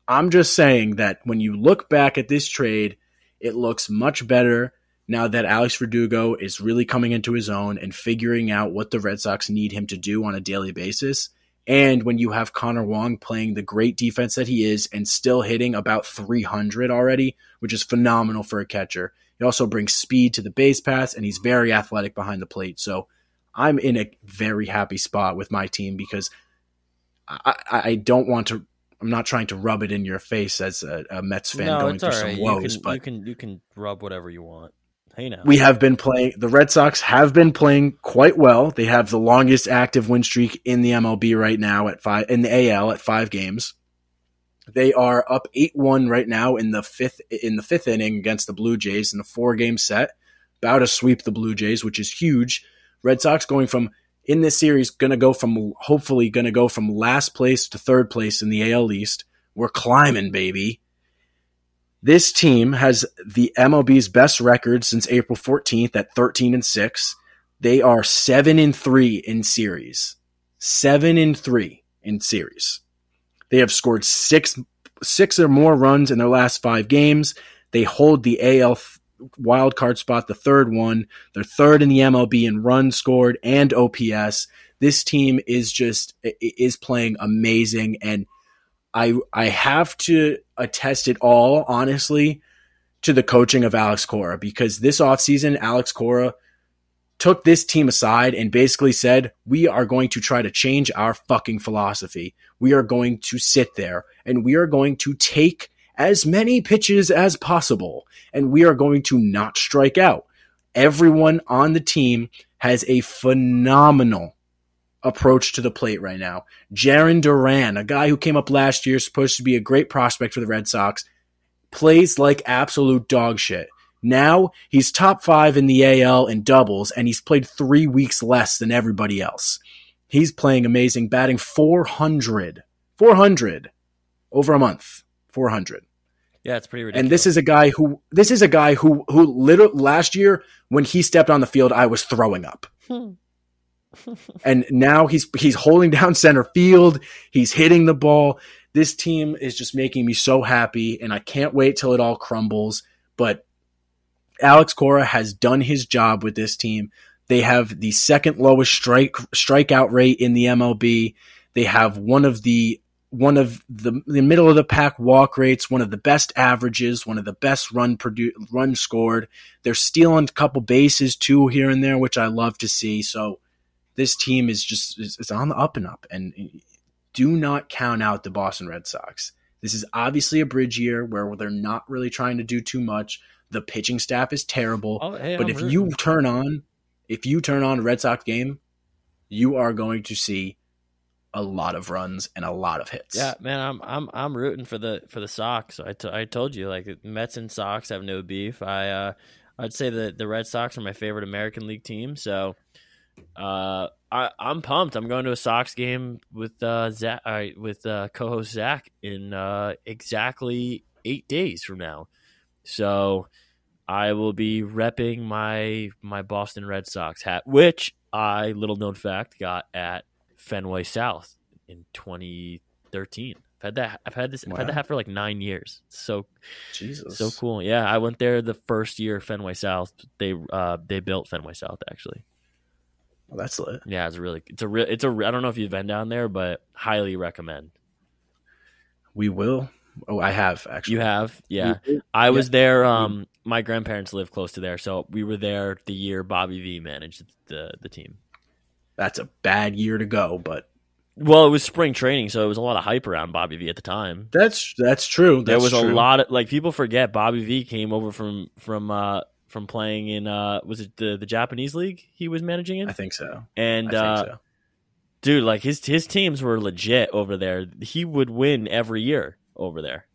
I'm just saying that when you look back at this trade, it looks much better now that Alex Verdugo is really coming into his own and figuring out what the Red Sox need him to do on a daily basis. And when you have Connor Wong playing the great defense that he is and still hitting about 300 already, which is phenomenal for a catcher. He also brings speed to the base pass and he's very athletic behind the plate. So I'm in a very happy spot with my team because I, I don't want to I'm not trying to rub it in your face as a, a Mets fan no, going through right. some woes, you can, but you can you can rub whatever you want. Hey now. We have been playing the Red Sox have been playing quite well. They have the longest active win streak in the MLB right now at five in the AL at five games. They are up eight one right now in the fifth in the fifth inning against the Blue Jays in a four game set. About to sweep the Blue Jays, which is huge. Red Sox going from in this series going to go from hopefully going to go from last place to third place in the AL East. We're climbing, baby. This team has the MLB's best record since April 14th at 13 and 6. They are 7 and 3 in series. 7 and 3 in series. They have scored 6 6 or more runs in their last 5 games. They hold the AL wild card spot, the third one. They're third in the MLB in runs scored and OPS. This team is just is playing amazing, and I I have to attest it all honestly to the coaching of Alex Cora because this offseason, Alex Cora took this team aside and basically said, We are going to try to change our fucking philosophy. We are going to sit there and we are going to take as many pitches as possible, and we are going to not strike out. Everyone on the team has a phenomenal approach to the plate right now. Jarren Duran, a guy who came up last year, supposed to be a great prospect for the Red Sox, plays like absolute dog shit. Now he's top five in the AL in doubles, and he's played three weeks less than everybody else. He's playing amazing, batting 400. 400 over a month. 400. Yeah, it's pretty ridiculous. And this is a guy who this is a guy who who literally last year when he stepped on the field, I was throwing up. Hmm. and now he's he's holding down center field. He's hitting the ball. This team is just making me so happy, and I can't wait till it all crumbles. But Alex Cora has done his job with this team. They have the second lowest strike strikeout rate in the MLB. They have one of the one of the, the middle of the pack walk rates, one of the best averages, one of the best run produ- run scored. They're stealing a couple bases too here and there, which I love to see. So this team is just it's on the up and up. And do not count out the Boston Red Sox. This is obviously a bridge year where they're not really trying to do too much. The pitching staff is terrible, Oh, hey, but I'm if rooting. you turn on, if you turn on a Red Sox game, you are going to see a lot of runs and a lot of hits. Yeah, man, I'm I'm I'm rooting for the for the Sox. I, t- I told you like Mets and Sox have no beef. I uh I'd say that the Red Sox are my favorite American League team. So uh I I'm pumped. I'm going to a Sox game with uh Zach uh, with uh co-host Zach in uh exactly 8 days from now. So I will be repping my my Boston Red Sox hat, which I little known fact got at Fenway South in 2013. I've had that. I've had this. I've had Wow. that hat for like nine years. So Jesus. so cool. Yeah, I went there the first year Fenway South. They uh they built Fenway South actually. Well, that's lit. Yeah, it's really it's a real it's a I don't know if you've been down there, but highly recommend. We will. Oh, I have actually. You have, yeah. I was there. Um, my grandparents live close to there, so we were there the year Bobby V managed the the team. That's a bad year to go, but Well, it was spring training, so it was a lot of hype around Bobby V at the time. that's that's true. there That's was a lot of like people forget Bobby V came over from from uh from playing in uh was it the the Japanese league he was managing in I think so. and I think uh so. dude like his his teams were legit over there he would win every year over there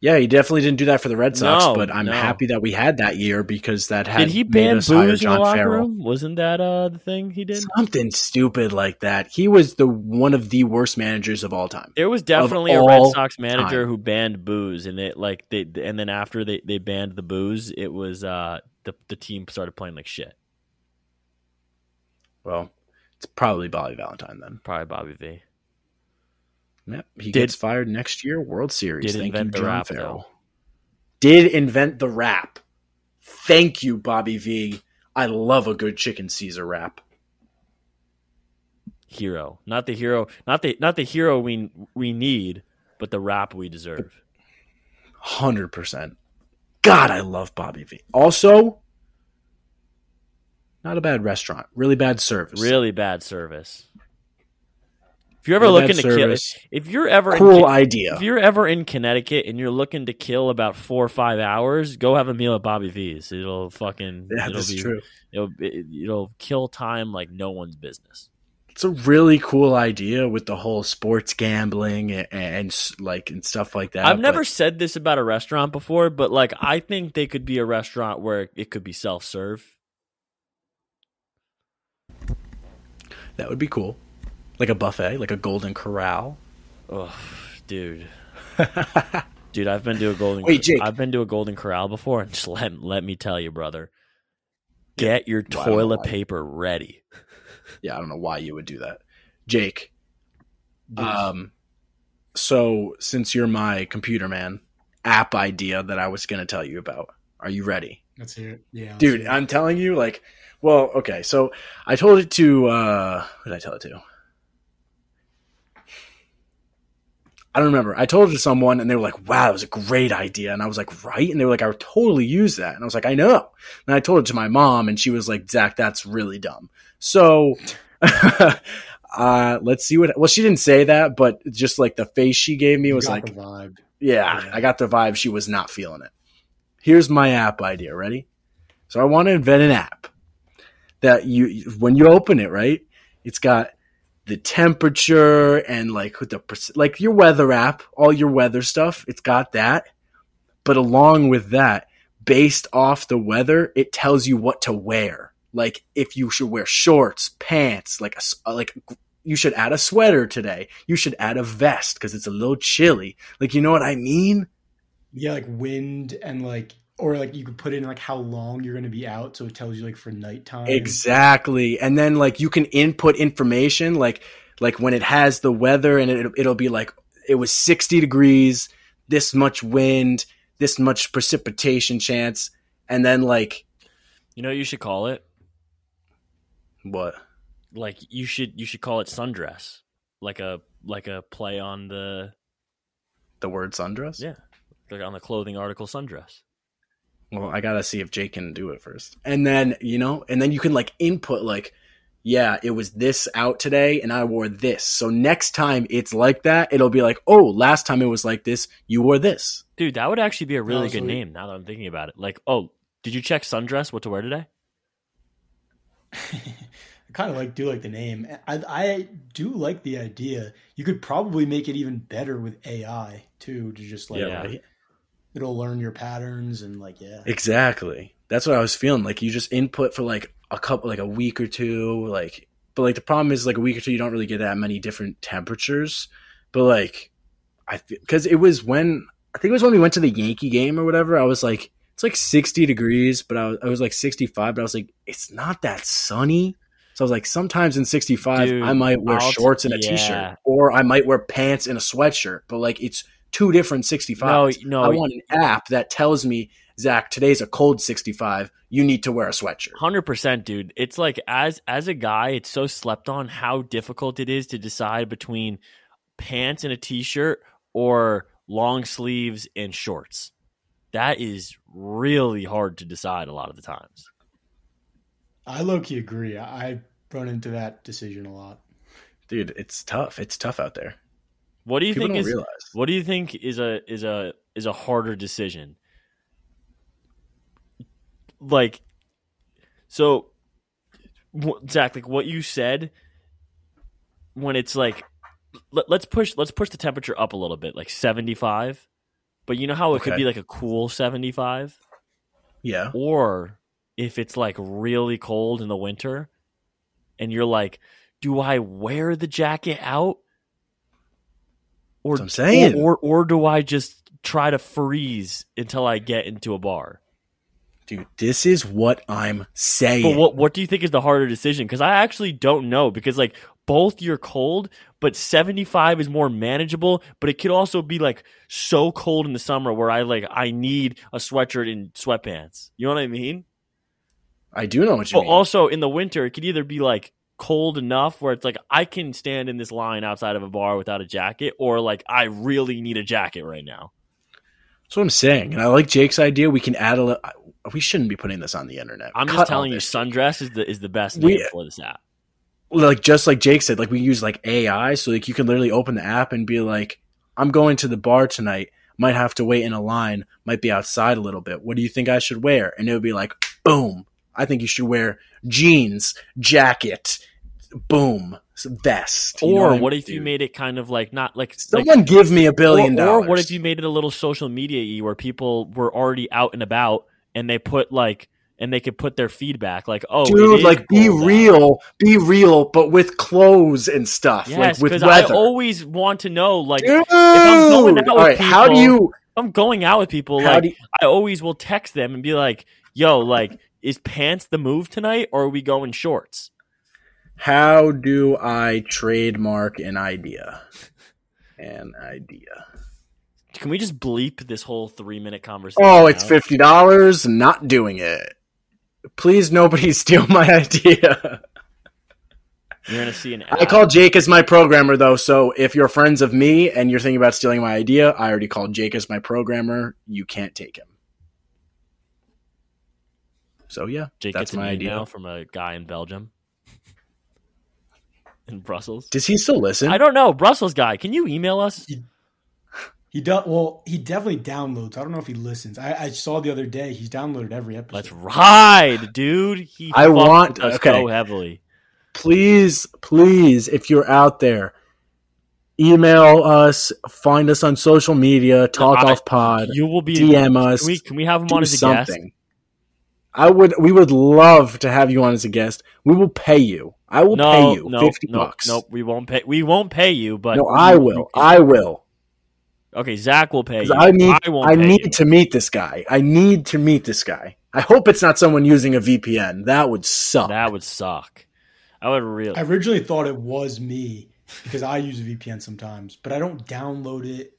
Yeah, he definitely didn't do that for the Red Sox, No, but I'm no. happy that we had that year because that had did he ban hire booze in the John Farrell. room wasn't that uh the thing he did Something stupid like that. He was the one of the worst managers of all time. There was definitely a Red Sox manager time. who banned booze, and it like they and then after they, they banned the booze, it was uh the the team started playing like shit. Well, it's probably Bobby Valentine then. Probably Bobby V. Yep, he Did- gets fired next year. World Series. did Thank invent you, the John wrap, Farrell. Did invent the wrap. Thank you, Bobby V. I love a good chicken Caesar wrap. Hero, not the hero, not the not the hero we we need, but the wrap we deserve. Hundred percent. God, I love Bobby V. Also, not a bad restaurant. Really bad service. Really bad service. If you're ever looking to kill, if you're ever in Cool Con- idea. if you're ever in Connecticut and you're looking to kill about four or five hours, go have a meal at Bobby V's. It'll fucking yeah, it'll that's be true. It'll it, it'll kill time like no one's business. It's a really cool idea with the whole sports gambling and, and like and stuff like that. I've never but said this about a restaurant before, but like I think they could be a restaurant where it could be self serve. that would be cool, like a buffet, like a Golden Corral. Oh, dude, dude, I've been to a golden. Wait, Jake. I've been to a Golden Corral before, and just let let me tell you, brother, get your Well, I don't know toilet why. paper ready. yeah, I don't know why you would do that, Jake. Um, so since you're my computer man, app idea that I was going to tell you about, are you ready? Let's hear it. Yeah, let's dude hear it. i'm telling you like well okay so i told it to uh who did i tell it to i don't remember i told it to someone and they were like wow that was a great idea and i was like right and they were like i would totally use that and i was like i know and i told it to my mom and she was like zach that's really dumb so uh let's see what well she didn't say that but just like the face she gave me You was like the vibe. yeah, Yeah. I got the vibe she was not feeling it. Here's my app idea. Ready? So I want to invent an app that you, when you open it, right? It's got the temperature and like with the like your weather app, all your weather stuff. It's got that, but along with that, based off the weather, it tells you what to wear. Like if you should wear shorts, pants, like a s- uh, like you should add a sweater today. You should add a vest because it's a little chilly. Like, you know what I mean? Yeah, like wind and like or like you could put in like how long you're going to be out, so it tells you like for nighttime. Exactly. And then like you can input information like like when it has the weather and it, it'll be like it was 60 degrees, this much wind, this much precipitation chance, and then like You know what you should call it? what? Like you should you should call it sundress. Like a like a play on the The word sundress? yeah. Like on the clothing article sundress. Well, I gotta see if Jake can do it first. And then, you know, and then you can like input like, yeah, it was this out today and I wore this. So next time it's like that, it'll be like, oh, last time it was like this, you wore this. Dude, that would actually be a really good name now that I'm thinking about it. Like, oh, did you check sundress what to wear today? I kind of like do like the name. I I do like the idea. You could probably make it even better with AI too, to just like Yeah. right? It'll learn your patterns and like yeah. Exactly. That's what I was feeling. Like you just input for like a couple, like a week or two, like. But like the problem is, like a week or two, you don't really get that many different temperatures. But like, I feel because it was when I think it was when we went to the Yankee game or whatever. I was like, it's like sixty degrees, but I was, I was like sixty five. But I was like, it's not that sunny. So I was like, sometimes in sixty five, Dude, I might wear I'll- shorts and a yeah. shirt or I might wear pants and a sweatshirt. But like, it's two different sixty five. No, no. I want an app that tells me, Zach, today's a cold 65. You need to wear a sweatshirt. Hundred percent, dude. It's like as as a guy, it's so slept on how difficult it is to decide between pants and a t-shirt or long sleeves and shorts. That is really hard to decide a lot of the times. I low key agree. I I run into that decision a lot. Dude, it's tough. It's tough out there. What do you People think is realize. what do you think is a is a is a harder decision? Like, so Zach, like what you said, when it's like, let, let's push let's push the temperature up a little bit, like seventy five. But you know how it could be like a cool seventy five, Yeah. or if it's like really cold in the winter, and you're like, do I wear the jacket out? Or, That's what I'm saying. or, or or do I just try to freeze until I get into a bar? Dude, this is what I'm saying. But what what do you think is the harder decision? Because I actually don't know. Because like both you're cold, but 75 is more manageable. But it could also be like so cold in the summer where I like I need a sweatshirt and sweatpants. You know what I mean? I do know what you But mean. also in the winter, it could either be like cold enough where it's like I can stand in this line outside of a bar without a jacket, or like I really need a jacket right now. That's what I'm saying. And I like Jake's idea. We can add a little. We shouldn't be putting this on the internet. I'm Cut just telling you, sundress is the is the best We- name for this app. like just like Jake said, like we use like AI, so like you can literally open the app and be like, "I'm going to the bar tonight. Might have to wait in a line. Might be outside a little bit. What do you think I should wear?" And it would be like, "Boom! I think you should wear jeans, jacket, boom, vest." Or I what mean, if you made it kind of like not like like- someone give me a billion or, dollars? Or what if you made it a little social media where people were already out and about and they put like and they could put their feedback like, oh, Dude, like be cold out. real, be real, but with clothes and stuff, Yes, like with because I always want to know, like, Dude! I'm going out All with right, how do you? if I'm going out with people, like, you, I always will text them and be like, "Yo, like, is pants the move tonight, or are we going shorts?" How do I trademark an idea? An idea. Can we just bleep this whole three minute conversation? Oh, it's out? fifty dollars. Not doing it. Please, nobody steal my idea. You're gonna see an. I call Jake as my programmer, though. So if you're friends of me and you're thinking about stealing my idea, I already called Jake as my programmer. You can't take him. So yeah, Jake that's gets an my email idea. from a guy in Belgium, in Brussels. Does he still listen? I don't know, Brussels guy. Can you email us? He does well. He definitely downloads. I don't know if he listens. I, I saw the other day he's downloaded every episode. Let's ride, dude. He I want- us okay. so heavily. please, please, if you're out there, email us, find us on social media, talk I- off pod, You will be. DM us, Can we, can we have him do on as a guest? Something. I would, we would love to have you on as a guest. We will pay you. I will no, pay you no, fifty no, bucks. no. We won't pay. We won't pay you, but no, I will. I will. Okay, Zach will pay. You. I need I won't I pay need you. to meet this guy. I need to meet this guy. I hope it's not someone using a VPN. That would suck. That would suck. I would really. I originally thought it was me because I use a VPN sometimes, but I don't download it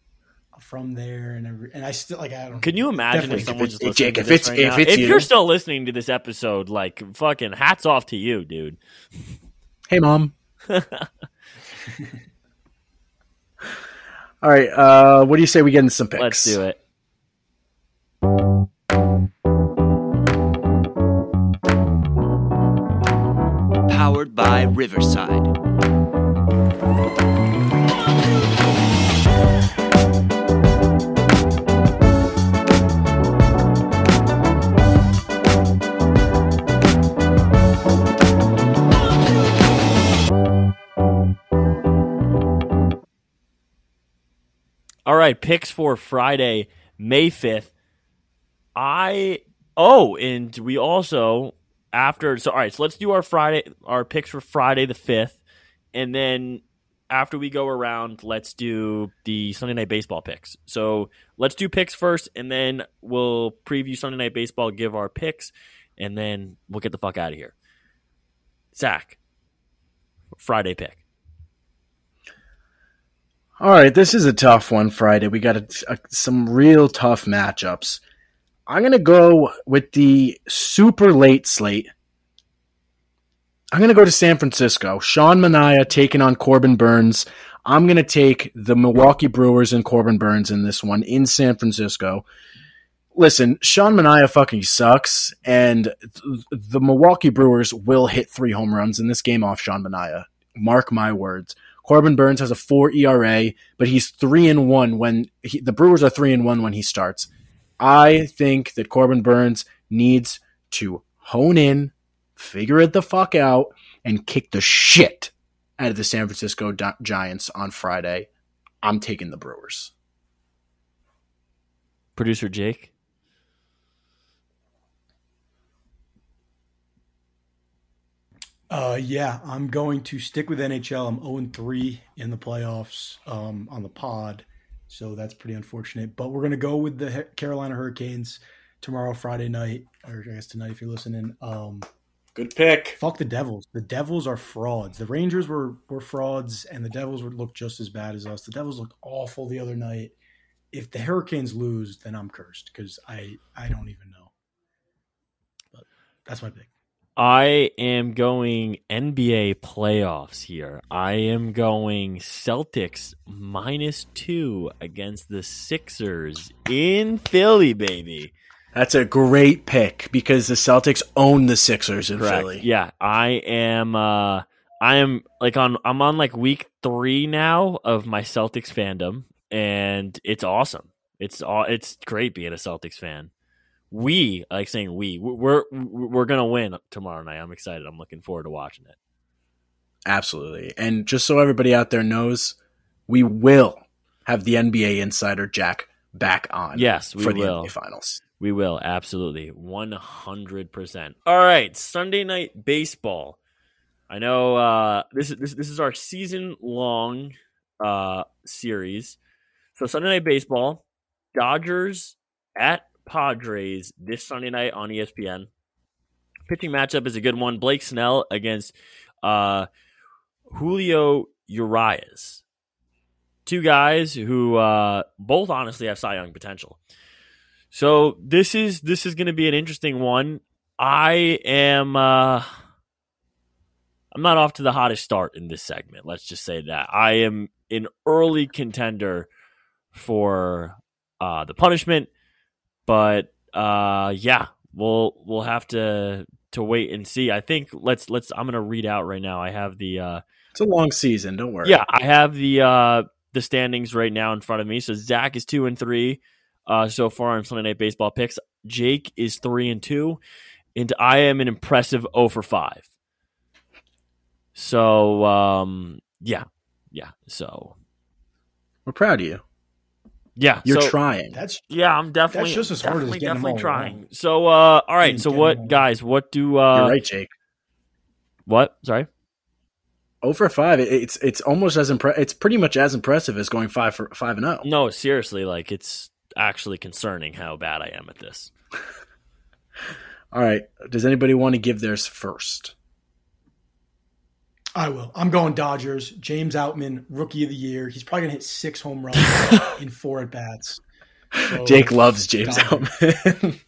from there, and every, and I still like I don't. Can you imagine if someone just it's- listening Jake, to if this it's- right if now? it's if you- you're still listening to this episode, like fucking hats off to you, dude. hey, mom. All right. Uh, what do you say we get into some picks? Let's do it. Powered by Riverside. All right, picks for Friday, May 5th. I oh, and we also after so all right, so let's do our Friday our picks for Friday the 5th and then after we go around, let's do the Sunday night baseball picks. So, let's do picks first and then we'll preview Sunday night baseball, give our picks and then we'll get the fuck out of here. Zach, Friday pick. All right, this is a tough one. Friday, we got a, a, some real tough matchups. I'm gonna go with the super late slate. I'm gonna go to San Francisco. Sean Manaea taking on Corbin Burnes. I'm gonna take the Milwaukee Brewers and Corbin Burnes in this one in San Francisco. Listen, Sean Manaea fucking sucks, and th- the Milwaukee Brewers will hit three home runs in this game off Sean Manaea. Mark my words. Corbin Burnes has a four ERA, but he's three and one when he, the Brewers are three and one when he starts. I think that Corbin Burnes needs to hone in, figure it the fuck out, and kick the shit out of the San Francisco Gi- Giants on Friday. I'm taking the Brewers. Producer Jake. Uh, yeah, I'm going to stick with NHL. I'm 0 3 in the playoffs um, on the pod, so that's pretty unfortunate. But we're going to go with the Carolina Hurricanes tomorrow, Friday night, or I guess tonight if you're listening. Um, Good pick. fuck the Devils. The Devils are frauds. The Rangers were, were frauds, and the Devils would look just as bad as us. The Devils looked awful the other night. If the Hurricanes lose, then I'm cursed because I, I don't even know. But that's my pick. I am going NBA playoffs here. I am going Celtics minus two against the Sixers in Philly, baby. That's a great pick because the Celtics own the Sixers in Correct. Philly. Yeah, I am. Uh, I am like on. I'm on like week three now of my Celtics fandom, and it's awesome. It's all. It's great being a Celtics fan. We like saying we. We're we're gonna win tomorrow night. I'm excited. I'm looking forward to watching it. Absolutely. And just so everybody out there knows, we will have the NBA insider Jack back on. Yes, we for will. the NBA finals. We will absolutely 100%. All right, Sunday night baseball. I know uh, this is this, this is our season long uh, series. So Sunday night baseball, Dodgers at Padres this Sunday night on ESPN. Pitching matchup is a good one. Blake Snell against uh, Julio Urias. Two guys who uh, both honestly have Cy Young potential. So this is this is going to be an interesting one. I am uh I'm not off to the hottest start in this segment. Let's just say that. I am an early contender for uh the punishment, but uh yeah, we'll we'll have to to wait and see. I think let's let's I'm going to read out right now. I have the uh It's a long season. Don't worry. yeah, I have the uh the standings right now in front of me. So Zach is two and three uh so far on Sunday Night Baseball picks. Jake is three and two, and I am an impressive 0 for five. So um yeah, yeah. So We're proud of you. Yeah, You're so, trying. That's Yeah, I'm definitely that's just as hard as getting them definitely all trying. wrong. So uh all right, Getting- so what guys, what do uh You're right, Jake. what? Sorry. over five. It's it's almost as impre- It's pretty much as impressive as going five for five and oh. zero. No, seriously, like it's actually concerning how bad I am at this. All right. Does anybody want to give theirs first? I will. I'm going Dodgers. James Outman, rookie of the year. He's probably gonna hit six home runs in four at bats. So, Jake loves James Dodgers. Outman.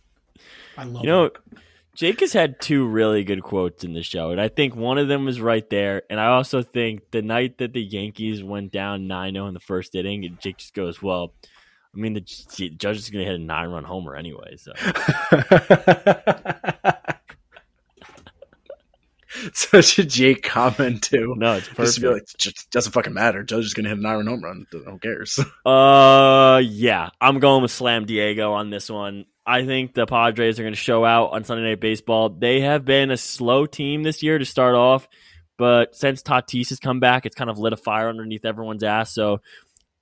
I love. You know, him. Jake has had two really good quotes in the show, and I think one of them was right there. And I also think the night that the Yankees went down 9 0 in the first inning, and Jake just goes, Well, I mean, the the judge is going to hit a nine run homer anyway. So Such a Jake comment too. No, it's Just to be perfect. like, just doesn't fucking matter. Judge is gonna hit an iron home run. Who cares? Uh, yeah, I'm going with Slam Diego on this one. I think the Padres are going to show out on Sunday Night Baseball. They have been a slow team this year to start off, but since Tatis has come back, it's kind of lit a fire underneath everyone's ass. So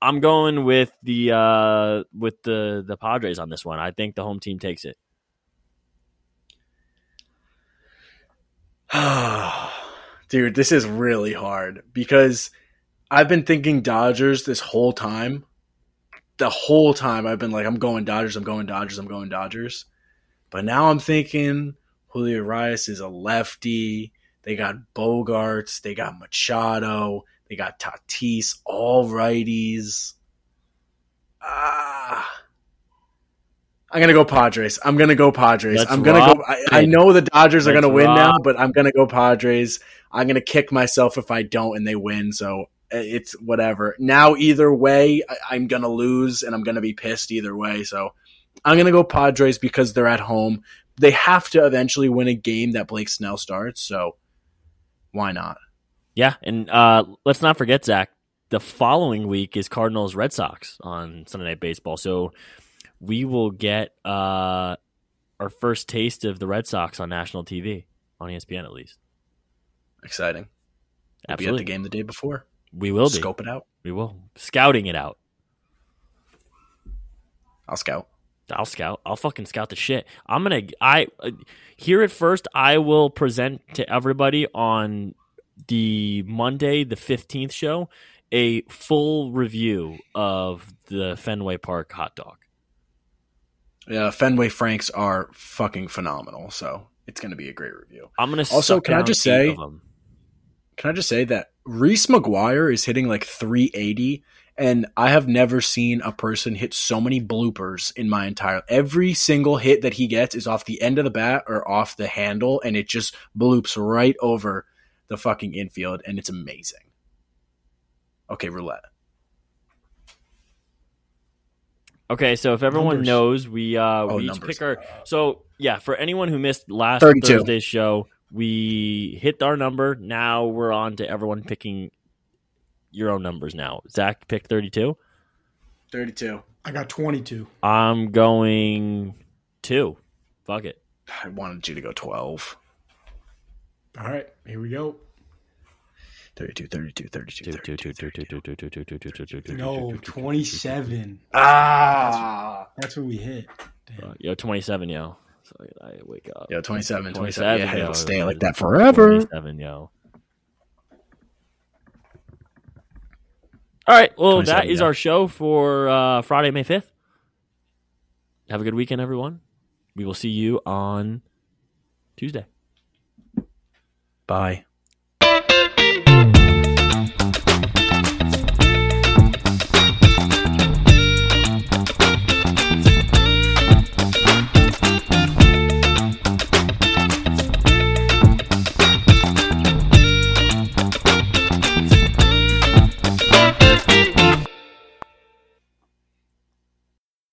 I'm going with the uh with the the Padres on this one. I think the home team takes it. Dude, this is really hard because I've been thinking Dodgers this whole time. The whole time I've been like, I'm going Dodgers, I'm going Dodgers, I'm going Dodgers. But now I'm thinking Julio Urías is a lefty. They got Bogaerts, they got Machado, they got Tatis, all righties. Ah. I'm gonna go Padres. I'm gonna go Padres. Let's I'm gonna rock go. I, I know the Dodgers are Let's gonna win now, but I'm gonna go Padres. I'm gonna kick myself if I don't and they win. So uh, it's whatever. Now either way, I, I'm gonna lose and I'm gonna be pissed either way. So I'm gonna go Padres because they're at home. They have to eventually win a game that Blake Snell starts. So why not? Yeah, and uh, let's not forget Zach. The following week is Cardinals Red Sox on Sunday Night Baseball, so we will get uh, our first taste of the Red Sox on national TV on ESPN at least. Exciting. We'll be at the game the day before. we will be. Scope it out. We will scouting it out. I'll scout. I'll scout. I'll fucking scout the shit. I'm gonna. I uh, here at first. I will present to everybody on the Monday, the fifteenth show, a full review of the Fenway Park hot dog. Yeah, Fenway Franks are fucking phenomenal. So it's gonna be a great review. I'm gonna Also, suck can I just say- Can I just say that Reese McGuire is hitting like 380, and I have never seen a person hit so many bloopers in my entire. Every single hit that he gets is off the end of the bat or off the handle, and it just bloops right over the fucking infield, and it's amazing. Okay, roulette. Okay, so if everyone Numbers. knows, we uh Oh, we each numbers. pick our. So yeah, for anyone who missed last 32. Thursday's show, we hit our number. Now we're on to everyone picking your own numbers. Now Zach picked thirty-two. 32. I got 22. I'm going two. Fuck it. I wanted you to go 12. All right, here we go. 32, 32, 32, 32, 32, 32, 32, 32, No, 27. Ah! That's what we hit. Damn. Yo, 27, yo. So I wake up. Yo, 27, 27. Yeah, it'll stay like that forever. 27, yo. All right. Well, that is our show for uh, Friday, May 5th. Have a good weekend, everyone. We will see you on Tuesday. Bye.